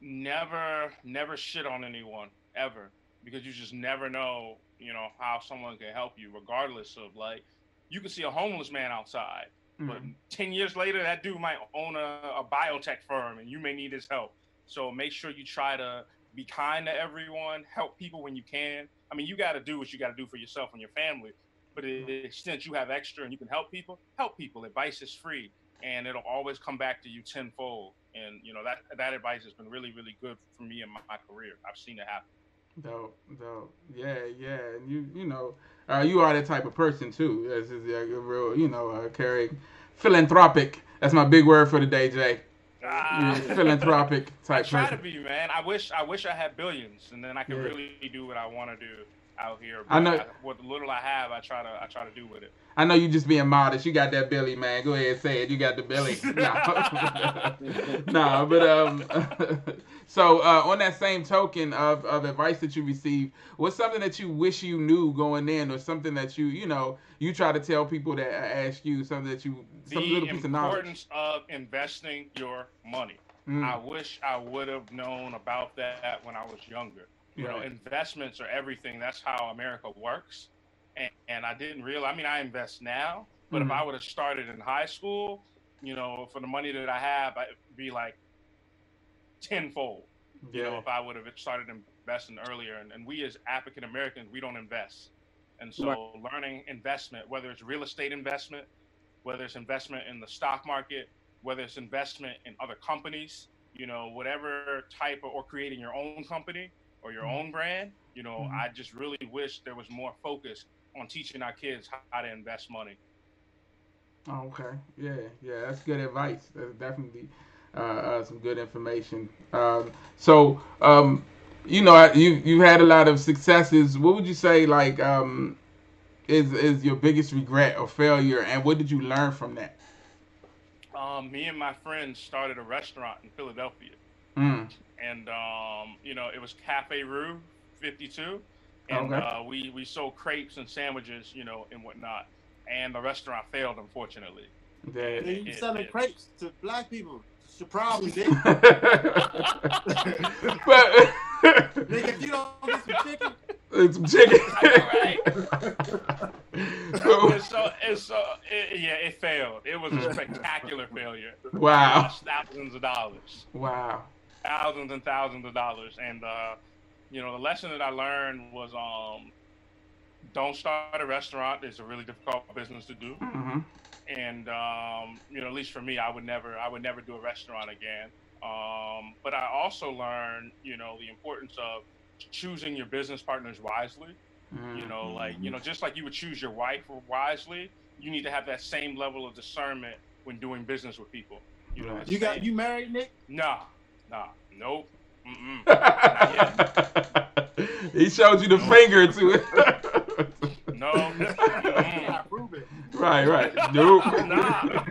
never, never shit on anyone ever because you just never know, you know, how someone can help you, regardless of like, you can see a homeless man outside, but Mhm. 10 years later, that dude might own a, a biotech firm and you may need his help. So make sure you try to be kind to everyone, help people when you can. I mean, you got to do what you got to do for yourself and your family. But to the extent you have extra and you can help people, help people. Advice is free and it'll always come back to you tenfold. And, you know, that, that advice has been really, really good for me in my, my career. I've seen it happen. Dope, dope. Yeah, yeah. And you, you know, uh, you are that type of person too. This is a real, you know, uh, caring, philanthropic. That's my big word for the day, Jay. Ah. philanthropic I type try person. to be, man. I wish I wish I had billions and then I could Yeah. really do what I want to do. Out here. I know- I, what the little I have, I try to I try to do with it. I know you just being modest. You got that belly, man. Go ahead, and say it. You got the belly. No, nah, but um, so uh, on that same token of, of advice that you received, what's something that you wish you knew going in, or something that you you know you try to tell people that ask you something that you some the little piece of knowledge. The importance of investing your money. Mm, I wish I would have known about that when I was younger. You know, investments are everything. That's how America works. And, and I didn't realize. I mean, I invest now, but Mhm. if I would have started in high school, you know, for the money that I have, I'd be like tenfold. You know, if I would have started investing earlier. And, and we as African Americans, we don't invest. And so learning investment, whether it's real estate investment, whether it's investment in the stock market, whether it's investment in other companies, you know, whatever type of, or creating your own company or your Mhm. own brand, you know, Mhm. I just really wish there was more focus on teaching our kids how, to invest money. Oh, okay. Yeah, yeah, that's good advice. That's definitely uh, uh, some good information. Um, so, um, you know, you you had a lot of successes. What would you say, like, um, is is your biggest regret or failure, and what did you learn from that? Um, me and my friends started a restaurant in Philadelphia. Mm. and um, you know it was Cafe Rue 52, and Okay. uh, we we sold crepes and sandwiches, you know, and whatnot. And the restaurant failed, unfortunately. Yeah. Nigga, you it- selling it- crepes to black people. It's your problem, nigga. but nigga, if you don't get some chicken, it's some chicken. And so, and so it, yeah, it failed. It was a spectacular failure. wow. Lost thousands of dollars, Wow. Thousands and thousands of dollars. And uh, you know, the lesson that I learned was um, don't start a restaurant. It's a really difficult business to do. hmm and um, you know, at least for me, I would never, I would never do a restaurant again. Um, but I also learned, you know, the importance of choosing your business partners wisely. You know, like you know, just like you would choose your wife wisely, you need to have that same level of discernment when doing business with people. You know, you got you married, Nick? nah, nah, nope, mm-mm. he showed you the finger to it. no, mm-mm. Prove it. right, right. Nope. Nah.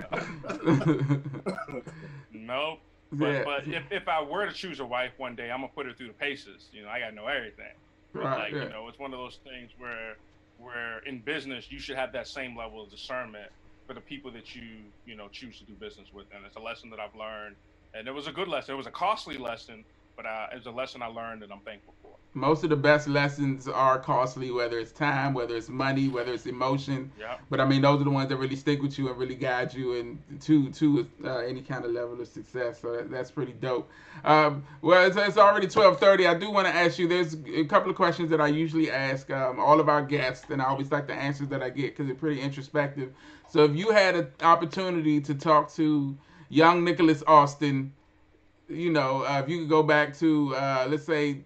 nope. But, yeah. but if, if I were to choose a wife one day, I'm gonna put her through the paces. You know, I gotta know everything. Right, like yeah. you know, it's one of those things where where in business you should have that same level of discernment for the people that you you know choose to do business with, and it's a lesson that I've learned, and it was a good lesson. It was a costly lesson, but uh, it was a lesson I learned, and I'm thankful for. Most of the best lessons are costly, whether it's time, whether it's money, whether it's emotion. Yeah, But I mean, those are the ones that really stick with you and really guide you and to to uh, any kind of level of success. So that, that's pretty dope. Um, well, it's, it's already twelve thirty. I do want to ask you. There's a couple of questions that I usually ask um, all of our guests, and I always like the answers that I get because they're pretty introspective. So if you had an opportunity to talk to young Nicholas Austin, you know, uh, if you could go back to uh, let's say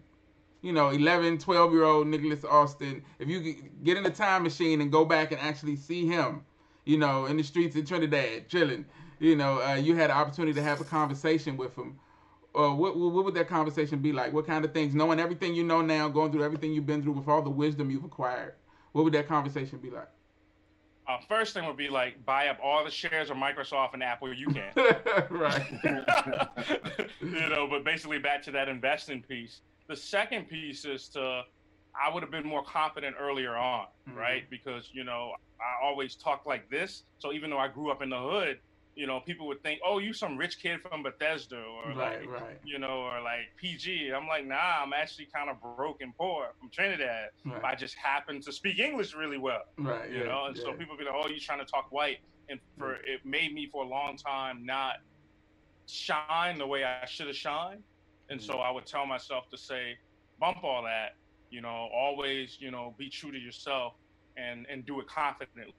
you know, 11, 12 year old Nicholas Austin, if you could get in a time machine and go back and actually see him, you know, in the streets of Trinidad, chilling, you know, uh, you had an opportunity to have a conversation with him. Uh, what, what would that conversation be like? What kind of things, knowing everything you know now, going through everything you've been through with all the wisdom you've acquired, what would that conversation be like? Uh, first thing would be like buy up all the shares of Microsoft and Apple you can. right. you know, but basically back to that investing piece. The second piece is to I would have been more confident earlier on, Mhm. right? Because, you know, I always talk like this. So even though I grew up in the hood, you know, people would think, "Oh, you some rich kid from Bethesda or Right, like right, you know, or like PG." I'm like, "Nah, I'm actually kind of broke and poor from Trinidad. I just happen to speak English really well." right. you yeah, know and so yeah. people be like oh you trying to talk white and for it made me for a long time not shine the way i should have shined and so mm. i would tell myself to say bump all that you know always you know be true to yourself and and do it confidently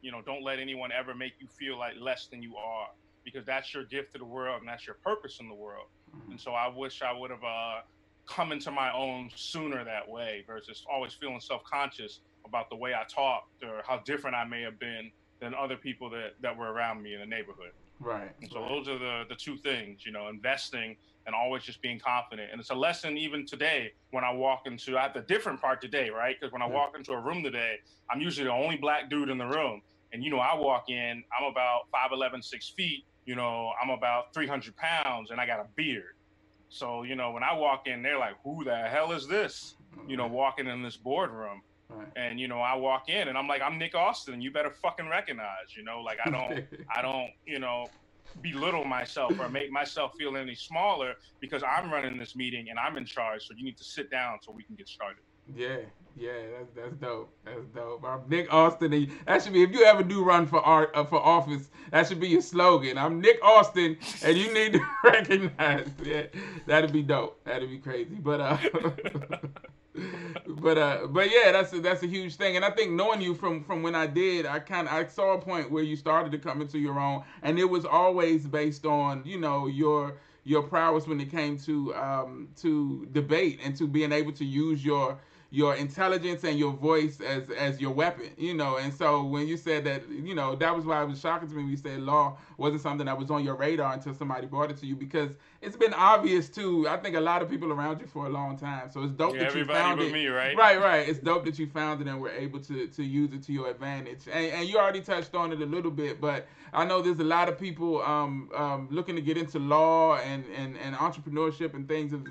you know don't let anyone ever make you feel like less than you are because that's your gift to the world and that's your purpose in the world Mhm. and so I wish I would have uh, come into my own sooner that way versus always feeling self conscious about the way I talked or how different I may have been than other people that, that were around me in the neighborhood. Right. And so right. those are the, the two things, you know, investing and always just being confident. And it's a lesson even today when I walk into, I have the different part today, right? Because when I walk into a room today, I'm usually the only black dude in the room. And, you know, I walk in, I'm about 5'11, 6 feet, you know, I'm about 300 pounds and I got a beard. So, you know, when I walk in, they're like, who the hell is this? You know, walking in this boardroom. Right. And, you know, I walk in and I'm like, I'm Nick Austin. You better fucking recognize, you know, like I don't, I don't, you know, belittle myself or make myself feel any smaller because I'm running this meeting and I'm in charge. So you need to sit down so we can get started. Yeah, yeah, that's that's dope. That's dope. I'm Nick Austin, and that should be if you ever do run for art uh, for office, that should be your slogan. I'm Nick Austin, and you need to recognize. Yeah, that'd be dope. That'd be crazy. But uh, but uh, but yeah, that's a, that's a huge thing. And I think knowing you from from when I did, I kind of I saw a point where you started to come into your own, and it was always based on you know your your prowess when it came to um to debate and to being able to use your your intelligence and your voice as as your weapon, you know. And so when you said that, you know, that was why it was shocking to me when you said law wasn't something that was on your radar until somebody brought it to you because it's been obvious too. I think a lot of people around you for a long time. So it's dope Yeah, that you everybody found but it. me, right? Right, right. It's dope that you found it and were able to to use it to your advantage. And, and you already touched on it a little bit, but I know there's a lot of people um, um, looking to get into law and, and, and entrepreneurship and things of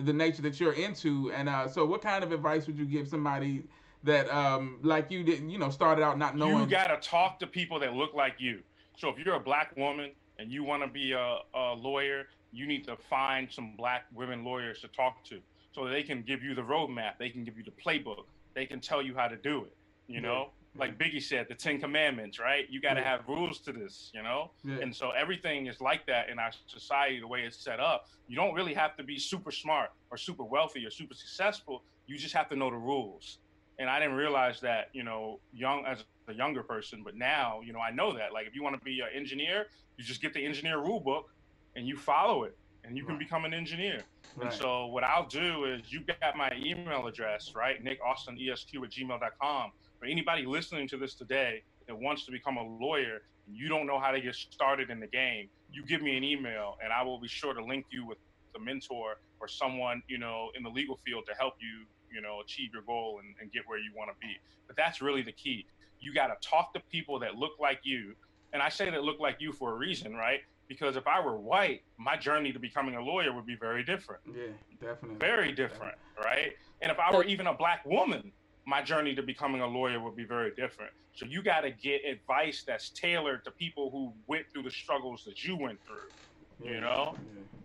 the nature that you're into. And uh, so, what kind of advice would you give somebody that um, like you didn't, you know, started out not knowing? You got to talk to people that look like you. So if you're a black woman and you want to be a, a lawyer, you need to find some black women lawyers to talk to so they can give you the roadmap. They can give you the playbook. They can tell you how to do it. You know, like Biggie said, the Ten Commandments, right? You got to Yeah. have rules to this, you know? Yeah. And so everything is like that in our society, the way it's set up. You don't really have to be super smart or super wealthy or super successful. You just have to know the rules. And I didn't realize that, you know, young as a younger person, but now, you know, I know that. Like if you want to be an engineer, you just get the engineer rule book and you follow it and you can become an engineer. Right. And so what I'll do is you got my email address, right? Nick Austin ESQ at gmail.com. For anybody listening to this today that wants to become a lawyer and you don't know how to get started in the game, you give me an email and I will be sure to link you with a mentor or someone, you know, in the legal field to help you, you know, achieve your goal and, and get where you want to be. But that's really the key. You got to talk to people that look like you. And I say that look like you for a reason, right? Because if I were white, my journey to becoming a lawyer would be very different yeah, definitely. very different, right? And if I were even a black woman, my journey to becoming a lawyer would be very different. So you got to get advice that's tailored to people who went through the struggles that you went through. You know?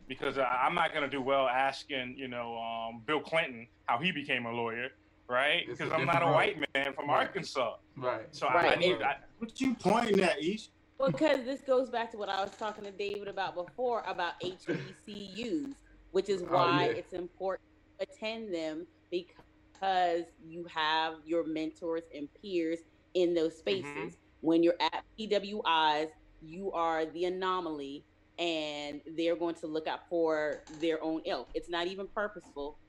Because I- I'm not going to do well asking, you know, um, Bill Clinton how he became a lawyer, right? Because I'm not a white man from Right. Arkansas. Right. So I, I need, I, What you pointing at, Ish? Well, because this goes back to what I was talking to David about before about HBCUs, which is Oh, why yeah. it's important to attend them because you have your mentors and peers in those spaces. Mhm. When you're at PWIs, you are the anomaly and they're going to look out for their own ilk. It's not even purposeful.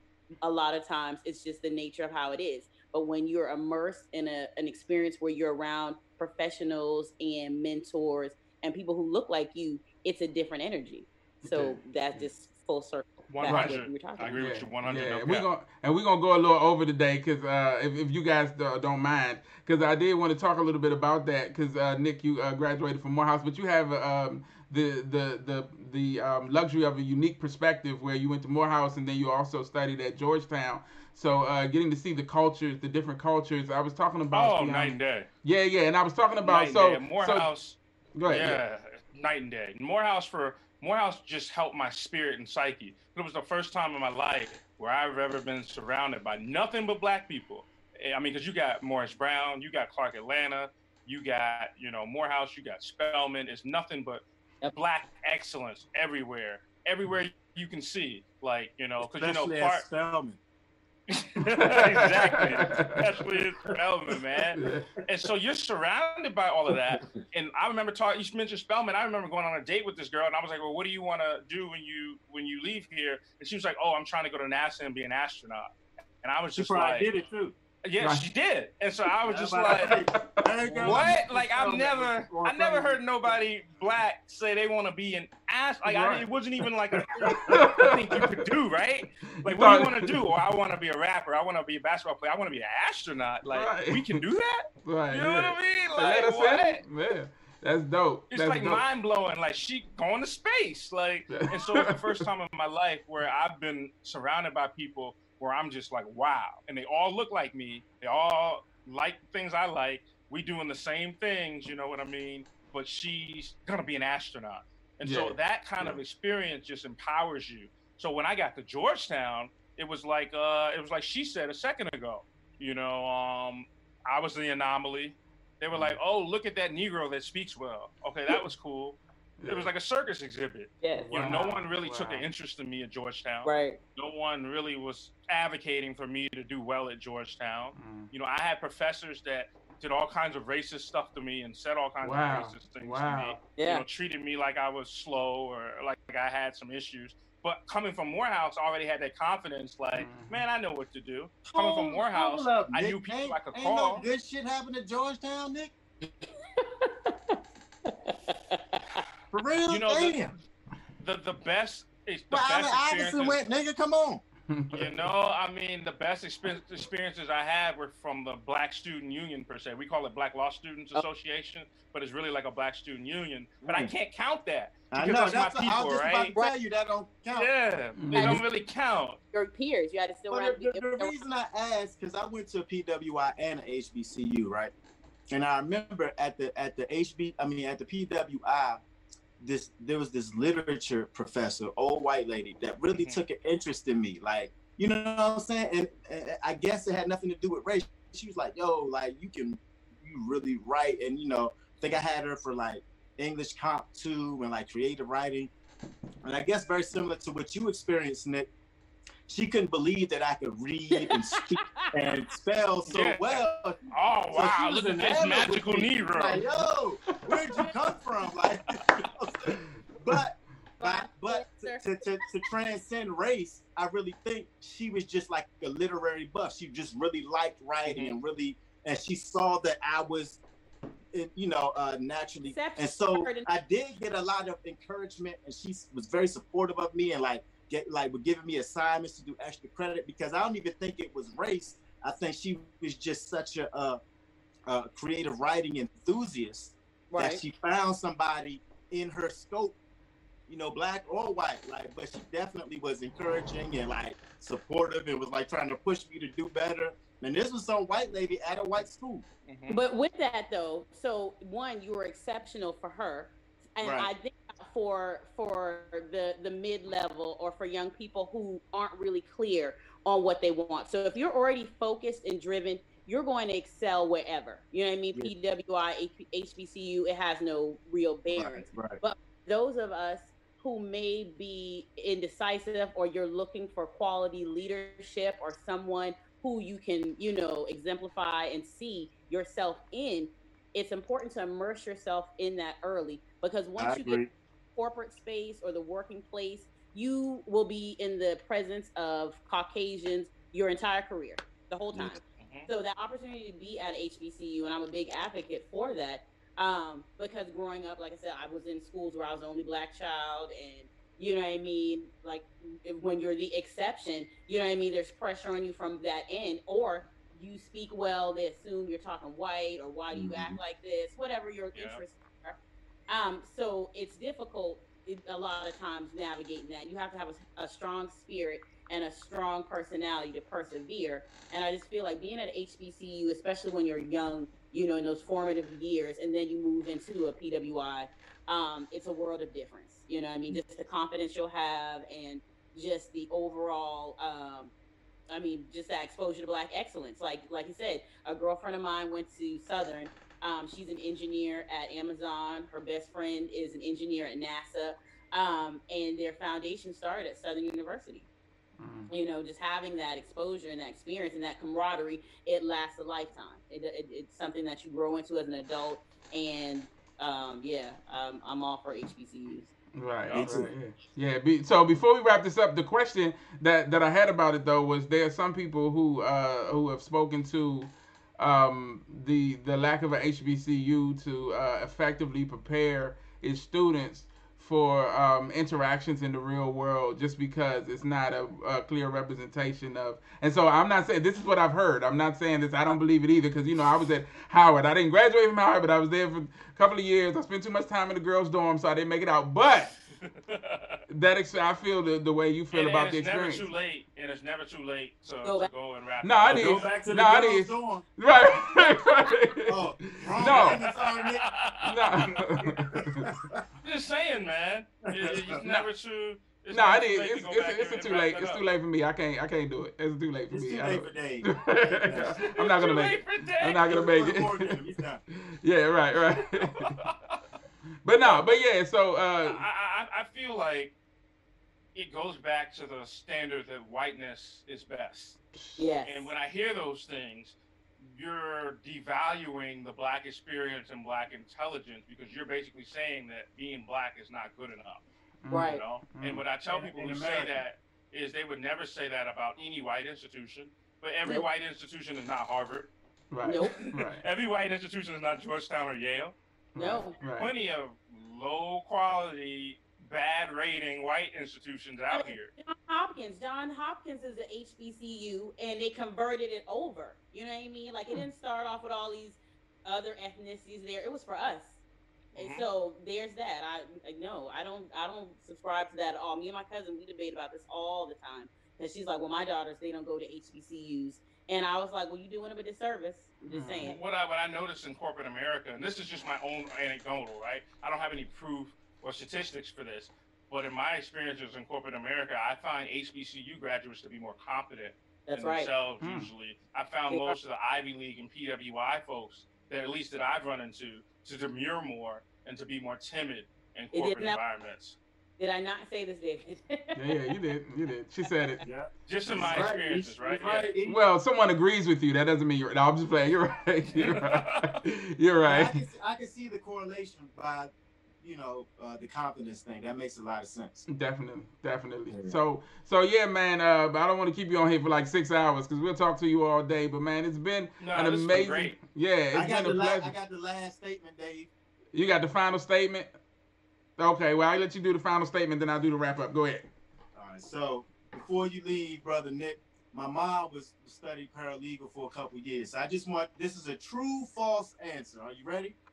A lot of times it's just the nature of how it is. But when you're immersed in a, an experience where you're around professionals and mentors and people who look like you, it's a different energy. So that's just full circle. One back to what hundred. we were talking I agree with you. One hundred. Yeah, no we're gonna and we're gonna go a little over today because uh, if, if you guys uh, don't mind, because I did want to talk a little bit about that because uh, Nick, you uh, graduated from Morehouse, but you have um, the the the the um, luxury of a unique perspective where you went to Morehouse and then you also studied at Georgetown. So uh, getting to see the cultures, the different cultures. I was talking about. Oh, the, um, night and day. Yeah, yeah, and I was talking about Night and so day. Morehouse. So, go ahead. yeah, night and day. Morehouse for Morehouse just helped my spirit and psyche. It was the first time in my life where I've ever been surrounded by nothing but black people. Eh, I mean, because you got Morris Brown, you got Clark Atlanta, you got you know Morehouse, you got Spelman. It's nothing but Yep. black excellence everywhere, everywhere you can see. Like you know, because you know Clark. at Spelman. Exactly, especially in Spelman, man. And so you're surrounded by all of that. And I remember talking. You mentioned Spelman. I remember going on a date with this girl, and I was like, "Well, what do you want to do when you when you leave here?" And she was like, "Oh, I'm trying to go to NASA and be an astronaut." And I was She just probably like, did it too. "Yeah, Right. she did." And so I was just like, "What?" Like I've never, I never heard nobody black say they want to be an ask. Like Right. I, it wasn't even like a thing I think you could do, right? Like, what do you want to do? Or I want to be a rapper. I want to be a basketball player. I want to be an astronaut. Like, Right. we can do that. Right. You know yeah. what I mean? Like, let us what? in. Yeah. That's dope. It's That's like dope. mind blowing. Like she going to space. Like, and so it's the first time in my life where I've been surrounded by people where I'm just like, wow, and they all look like me. They all like things I like. We doing the same things. You know what I mean? But she's gonna be an astronaut, and Yeah. so that kind of experience just empowers you. So when I got to Georgetown, it was like, uh, it was like she said a second ago. You know, um, I was the anomaly. They were like, "Oh, look at that Negro that speaks well." Okay, that was cool. It was like a circus exhibit. Yes. You know, no one really took an interest in me at Georgetown. Right. No one really was advocating for me to do well at Georgetown. Mm. You know, I had professors that did all kinds of racist stuff to me and said all kinds Wow. of racist things to me. Wow. You Yeah. know, treated me like I was slow or like I had some issues. But coming from Morehouse, I already had that confidence. Like, Mhm. man, I know what to do. Coming from Hold- Morehouse, up, I knew people ain't, I could ain't call. no good shit happened at Georgetown, Nick. For real? You know, the- Damn. The the best is the But Allen best Iverson went, nigga, come on. You know, I mean, the best experience, experiences I had were from the Black Student Union per se. We call it Black Law Students Oh. Association, but it's really like a Black Student Union. But I Mm. can't count that I because know. that's, That's my what I was people, just right? about to tell you that don't count. Yeah, they Mhm. don't really count. Your peers, you had to still But around. the, the, the reason I asked, because I went to a PWI and a HBCU, right? And I remember at the at the HB, I mean at the PWI, this there was this literature professor, old white lady, that really Mhm. took an interest in me. Like, you know what I'm saying? And, and I guess it had nothing to do with race. She was like, "Yo, like you can, you really write." And you know, I think I had her for like English comp two and like creative writing. And I guess very similar to what you experienced, Nick. She couldn't believe that I could read and speak and spell so Yeah. well. Oh So she wow, was look at this magical with. Negro. Like, yo, where'd you come from? Like, you know what I'm saying? but but, but to, to, to, to transcend race, I really think she was just like a literary buff. She just really liked writing and really, and she saw that I was, eh, you know, uh, naturally. Exception. And so Heard. I did get a lot of encouragement, and she was very supportive of me and like get like were giving me assignments to do extra credit because I don't even think it was race. I think she was just such a, uh uh creative writing enthusiast that she found somebody in her scope, you know, black or white. Like, but she definitely was encouraging and like supportive and was like trying to push me to do better. And this was some white lady at a white school. Mhm. But with that though, so one, you were exceptional for her, and Right. I think for for the the mid level or for young people who aren't really clear on what they want. So if you're already focused and driven, you're going to excel wherever. You know what I mean? PWI, HBCU, it has no real bearing. Right, right. those of us who may be indecisive or you're looking for quality leadership or someone who you can, you know, exemplify and see yourself in, it's important to immerse yourself in that early because once I you agree. get corporate space or the working place, you will be in the presence of Caucasians your entire career, the whole time. Mhm. So that opportunity to be at HBCU, and I'm a big advocate for that, um, because growing up, like I said, I was in schools where I was the only black child, and you know what I mean. Like if- when you're the exception, you know what I mean. There's pressure on you from that end, or you speak well, they assume you're talking white, or why do you act like this? Whatever your Yeah. interests are. Um, so it's difficult a lot of times navigating that. You have to have a, a strong spirit and a strong personality to persevere. And I just feel like being at HBCU, especially when you're young, you know, in those formative years, and then you move into a PWI, um, it's a world of difference. You know, I mean, just the confidence you'll have, and just the overall. Um, I mean, just that exposure to black excellence. Like, like you said, a girlfriend of mine went to Southern. Um, she's an engineer at Amazon. Her best friend is an engineer at NASA. Um, and their foundation started at Southern University Mm. you know, just having that exposure and that experience and that camaraderie, it lasts a lifetime. It, it, it's something that you grow into as an adult. And um, yeah, um, I'm all for HBCUs. Right. Right, yeah. Yeah. Be, so before we wrap this up, the question that, that I had about it though was there are some people who uh, who have spoken to um, the the lack of a HBCU to uh, effectively prepare its students for um, interactions in the real world just because it's not a, a, clear representation of. And so I'm not saying this is what I've heard. I'm not saying this. I don't believe it either because you know I was at Howard. I didn't graduate from Howard, but I was there for a couple of years. I spent too much time in the girls' dorm, so I didn't make it out. But that ex- I feel the, the way you feel and, about and the it's experience. never too late, and it's never too late to Go go, to go and wrap. No, it I up. did. Go back to the No, I girls' did. dorm. Right, right, right. Oh, wrong No. business, sorry, Nick. no. Just saying, man. It- it's never too. It's No, I never too did. late to It's, it's, it's, and- too late. that It's up. too late for me. I can't. I can't do it. It's too late for It's me. too late for Dave. I'm not gonna Too make late it. for Dave. I'm not gonna make He's it. done. yeah, right, right. but no, but yeah. So I, uh, I, I feel like it goes back to the standard that whiteness is best. Yes. And when I hear those things, you're devaluing the black experience and black intelligence because you're basically saying that being black is not good enough. Right. You know? Mm. And what I tell In- people in who say that is they would never say that about any white institution. But every Nope. white institution is not Harvard. right, Nope. right, Every white institution is not Georgetown or Yale. No. right. Plenty of low quality, bad rating white institutions out here. John Hopkins. John Hopkins is a HBCU, and they converted it over. You know what I mean? Like it didn't start off with all these other ethnicities there. It was for us. And Mhm. so there's that. I I- no, I don't I don't subscribe to that at all. Me and my cousin we debate about this all the time. And she's like, Well, my daughters, they don't go to HBCUs. And I was like, Well, you're doing them a disservice. I'm just Mhm. saying. What I what I noticed in corporate America, and this is just my own anecdotal, right? I don't have any proof or statistics for this, but in my experiences in corporate America, I find HBCU graduates to be more competent That's in right. themselves. Hmm. Usually, I found most of the Ivy League and PWI folks that at least that I've run into to demur more and to be more timid in corporate not- environments. Did I not say this, David? Yeah, yeah, you did. You did. She said it. Yeah. Just in my Right, experiences, right? he's right. He- Well, someone agrees with you. That doesn't mean you're. No, I'm just playing. You're right. You're right. You're I can, I can see the correlation by, you know, uh, the confidence thing. That makes a lot of sense. Definitely, definitely. Yeah. So, so yeah, man. Uh, but I don't want to keep you on here for like six hours because we'll talk to you all day. But man, it's been No, an this has been amazing. great. Yeah, it's I got, been the a la- pleasure. I got the last statement, Dave. You got the final statement. Okay, well I will let you do the final statement, then I'll do the wrap up. Go ahead. All right. So before you leave, brother Nick, my mom was studied paralegal for a couple years. I just want this is a true false answer. Are you ready?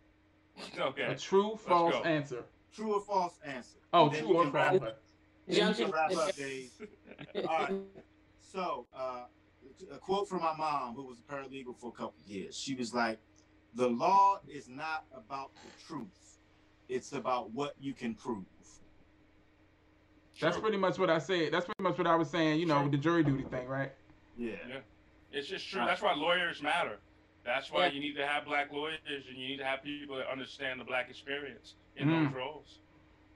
Okay. A true false go. answer. True or false answer. Oh, And then true we or can false. wrap- then you Junction- can wrap up, Dave. All right. So, uh, a quote from my mom, who was a paralegal for a couple years. She was like, "The law is not about the truth; it's about what you can prove." That's True. pretty much what I said. That's pretty much what I was saying. You know, Sure. with the jury duty thing, right? Yeah. It's just true. That's why lawyers matter. That's why Yeah. you need to have black lawyers and you need to have people that understand the black experience in Mm. those roles.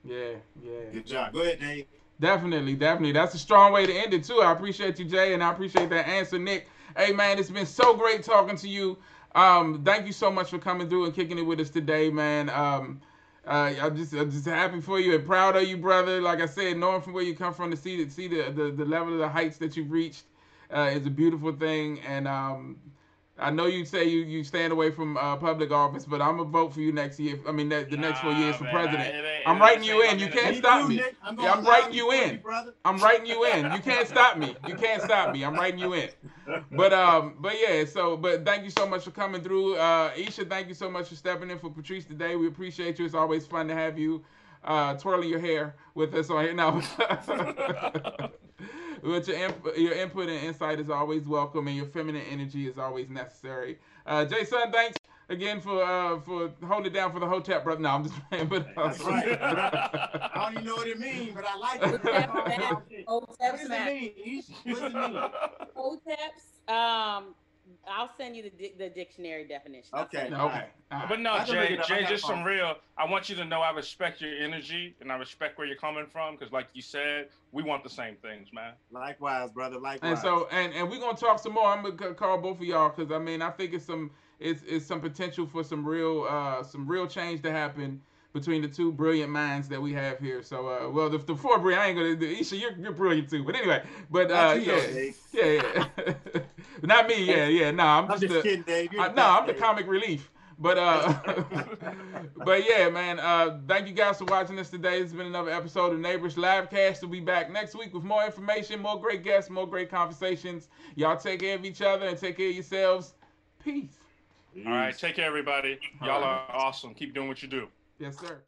Yeah, yeah. Good job. Go ahead, Dave. Definitely, definitely. That's a strong way to end it too. I appreciate you, Jay, and I appreciate that answer, Nick. Hey man, it's been so great talking to you. Um, thank you so much for coming through and kicking it with us today, man. Um, uh, I'm just I'm just happy for you and proud of you, brother. Like I said, knowing from where you come from to see the see the the, the level of the heights that you've reached uh, is a beautiful thing. And um, I know you say you you stand away from uh, public office, but I'm gonna vote for you next year. I mean, the, the next four years for president. I- it ain't- I'm writing you in. You can't stop me. I'm, Yeah, I'm gonna writing you in. brother. I'm writing you in. You can't stop me. You can't stop me. I'm writing you in. But um, but yeah. So, but thank you so much for coming through. Uh, Isha, thank you so much for stepping in for Patrice today. We appreciate you. It's always fun to have you uh, twirling your hair with us on here. No. But your, imp- your input and insight is always welcome, and your feminine energy is always necessary. Uh, Jason, thanks again for uh, for holding it down for the Hotep brother. No, I'm just playing, but That's right. I don't even know what it means, but I like it. what Hoteps, does it mean? What does it mean? Hoteps. Um, I'll send you the, di- the dictionary definition. I'll Okay. send it. okay. All right. But no, I can look Jay, it up. I Jay, got just fun. some real. I want you to know I respect your energy and I respect where you're coming from because, like you said, we want the same things, man. Likewise, brother. Likewise. And so, and and we're gonna talk some more. I'm gonna c- call both of y'all because I mean, I think it's some, it's it's some potential for some real, uh, some real change to happen between the two brilliant minds that we have here. So, uh, well, the, the four brilliant, I ain't gonna, Isha, you're you're brilliant too. But anyway, but uh, Not you, though, yeah, Dave. yeah, yeah, not me, yeah, yeah. No, I'm I'm just, just the, kidding, Dave. I, no, I'm the comic relief. But uh, but yeah, man. Uh, thank you guys for watching this today. It's been another episode of Neighborish Livecast. We'll be back next week with more information, more great guests, more great conversations. Y'all take care of each other and take care of yourselves. Peace. All right, take care, everybody. Y'all are awesome. Keep doing what you do. Yes, sir.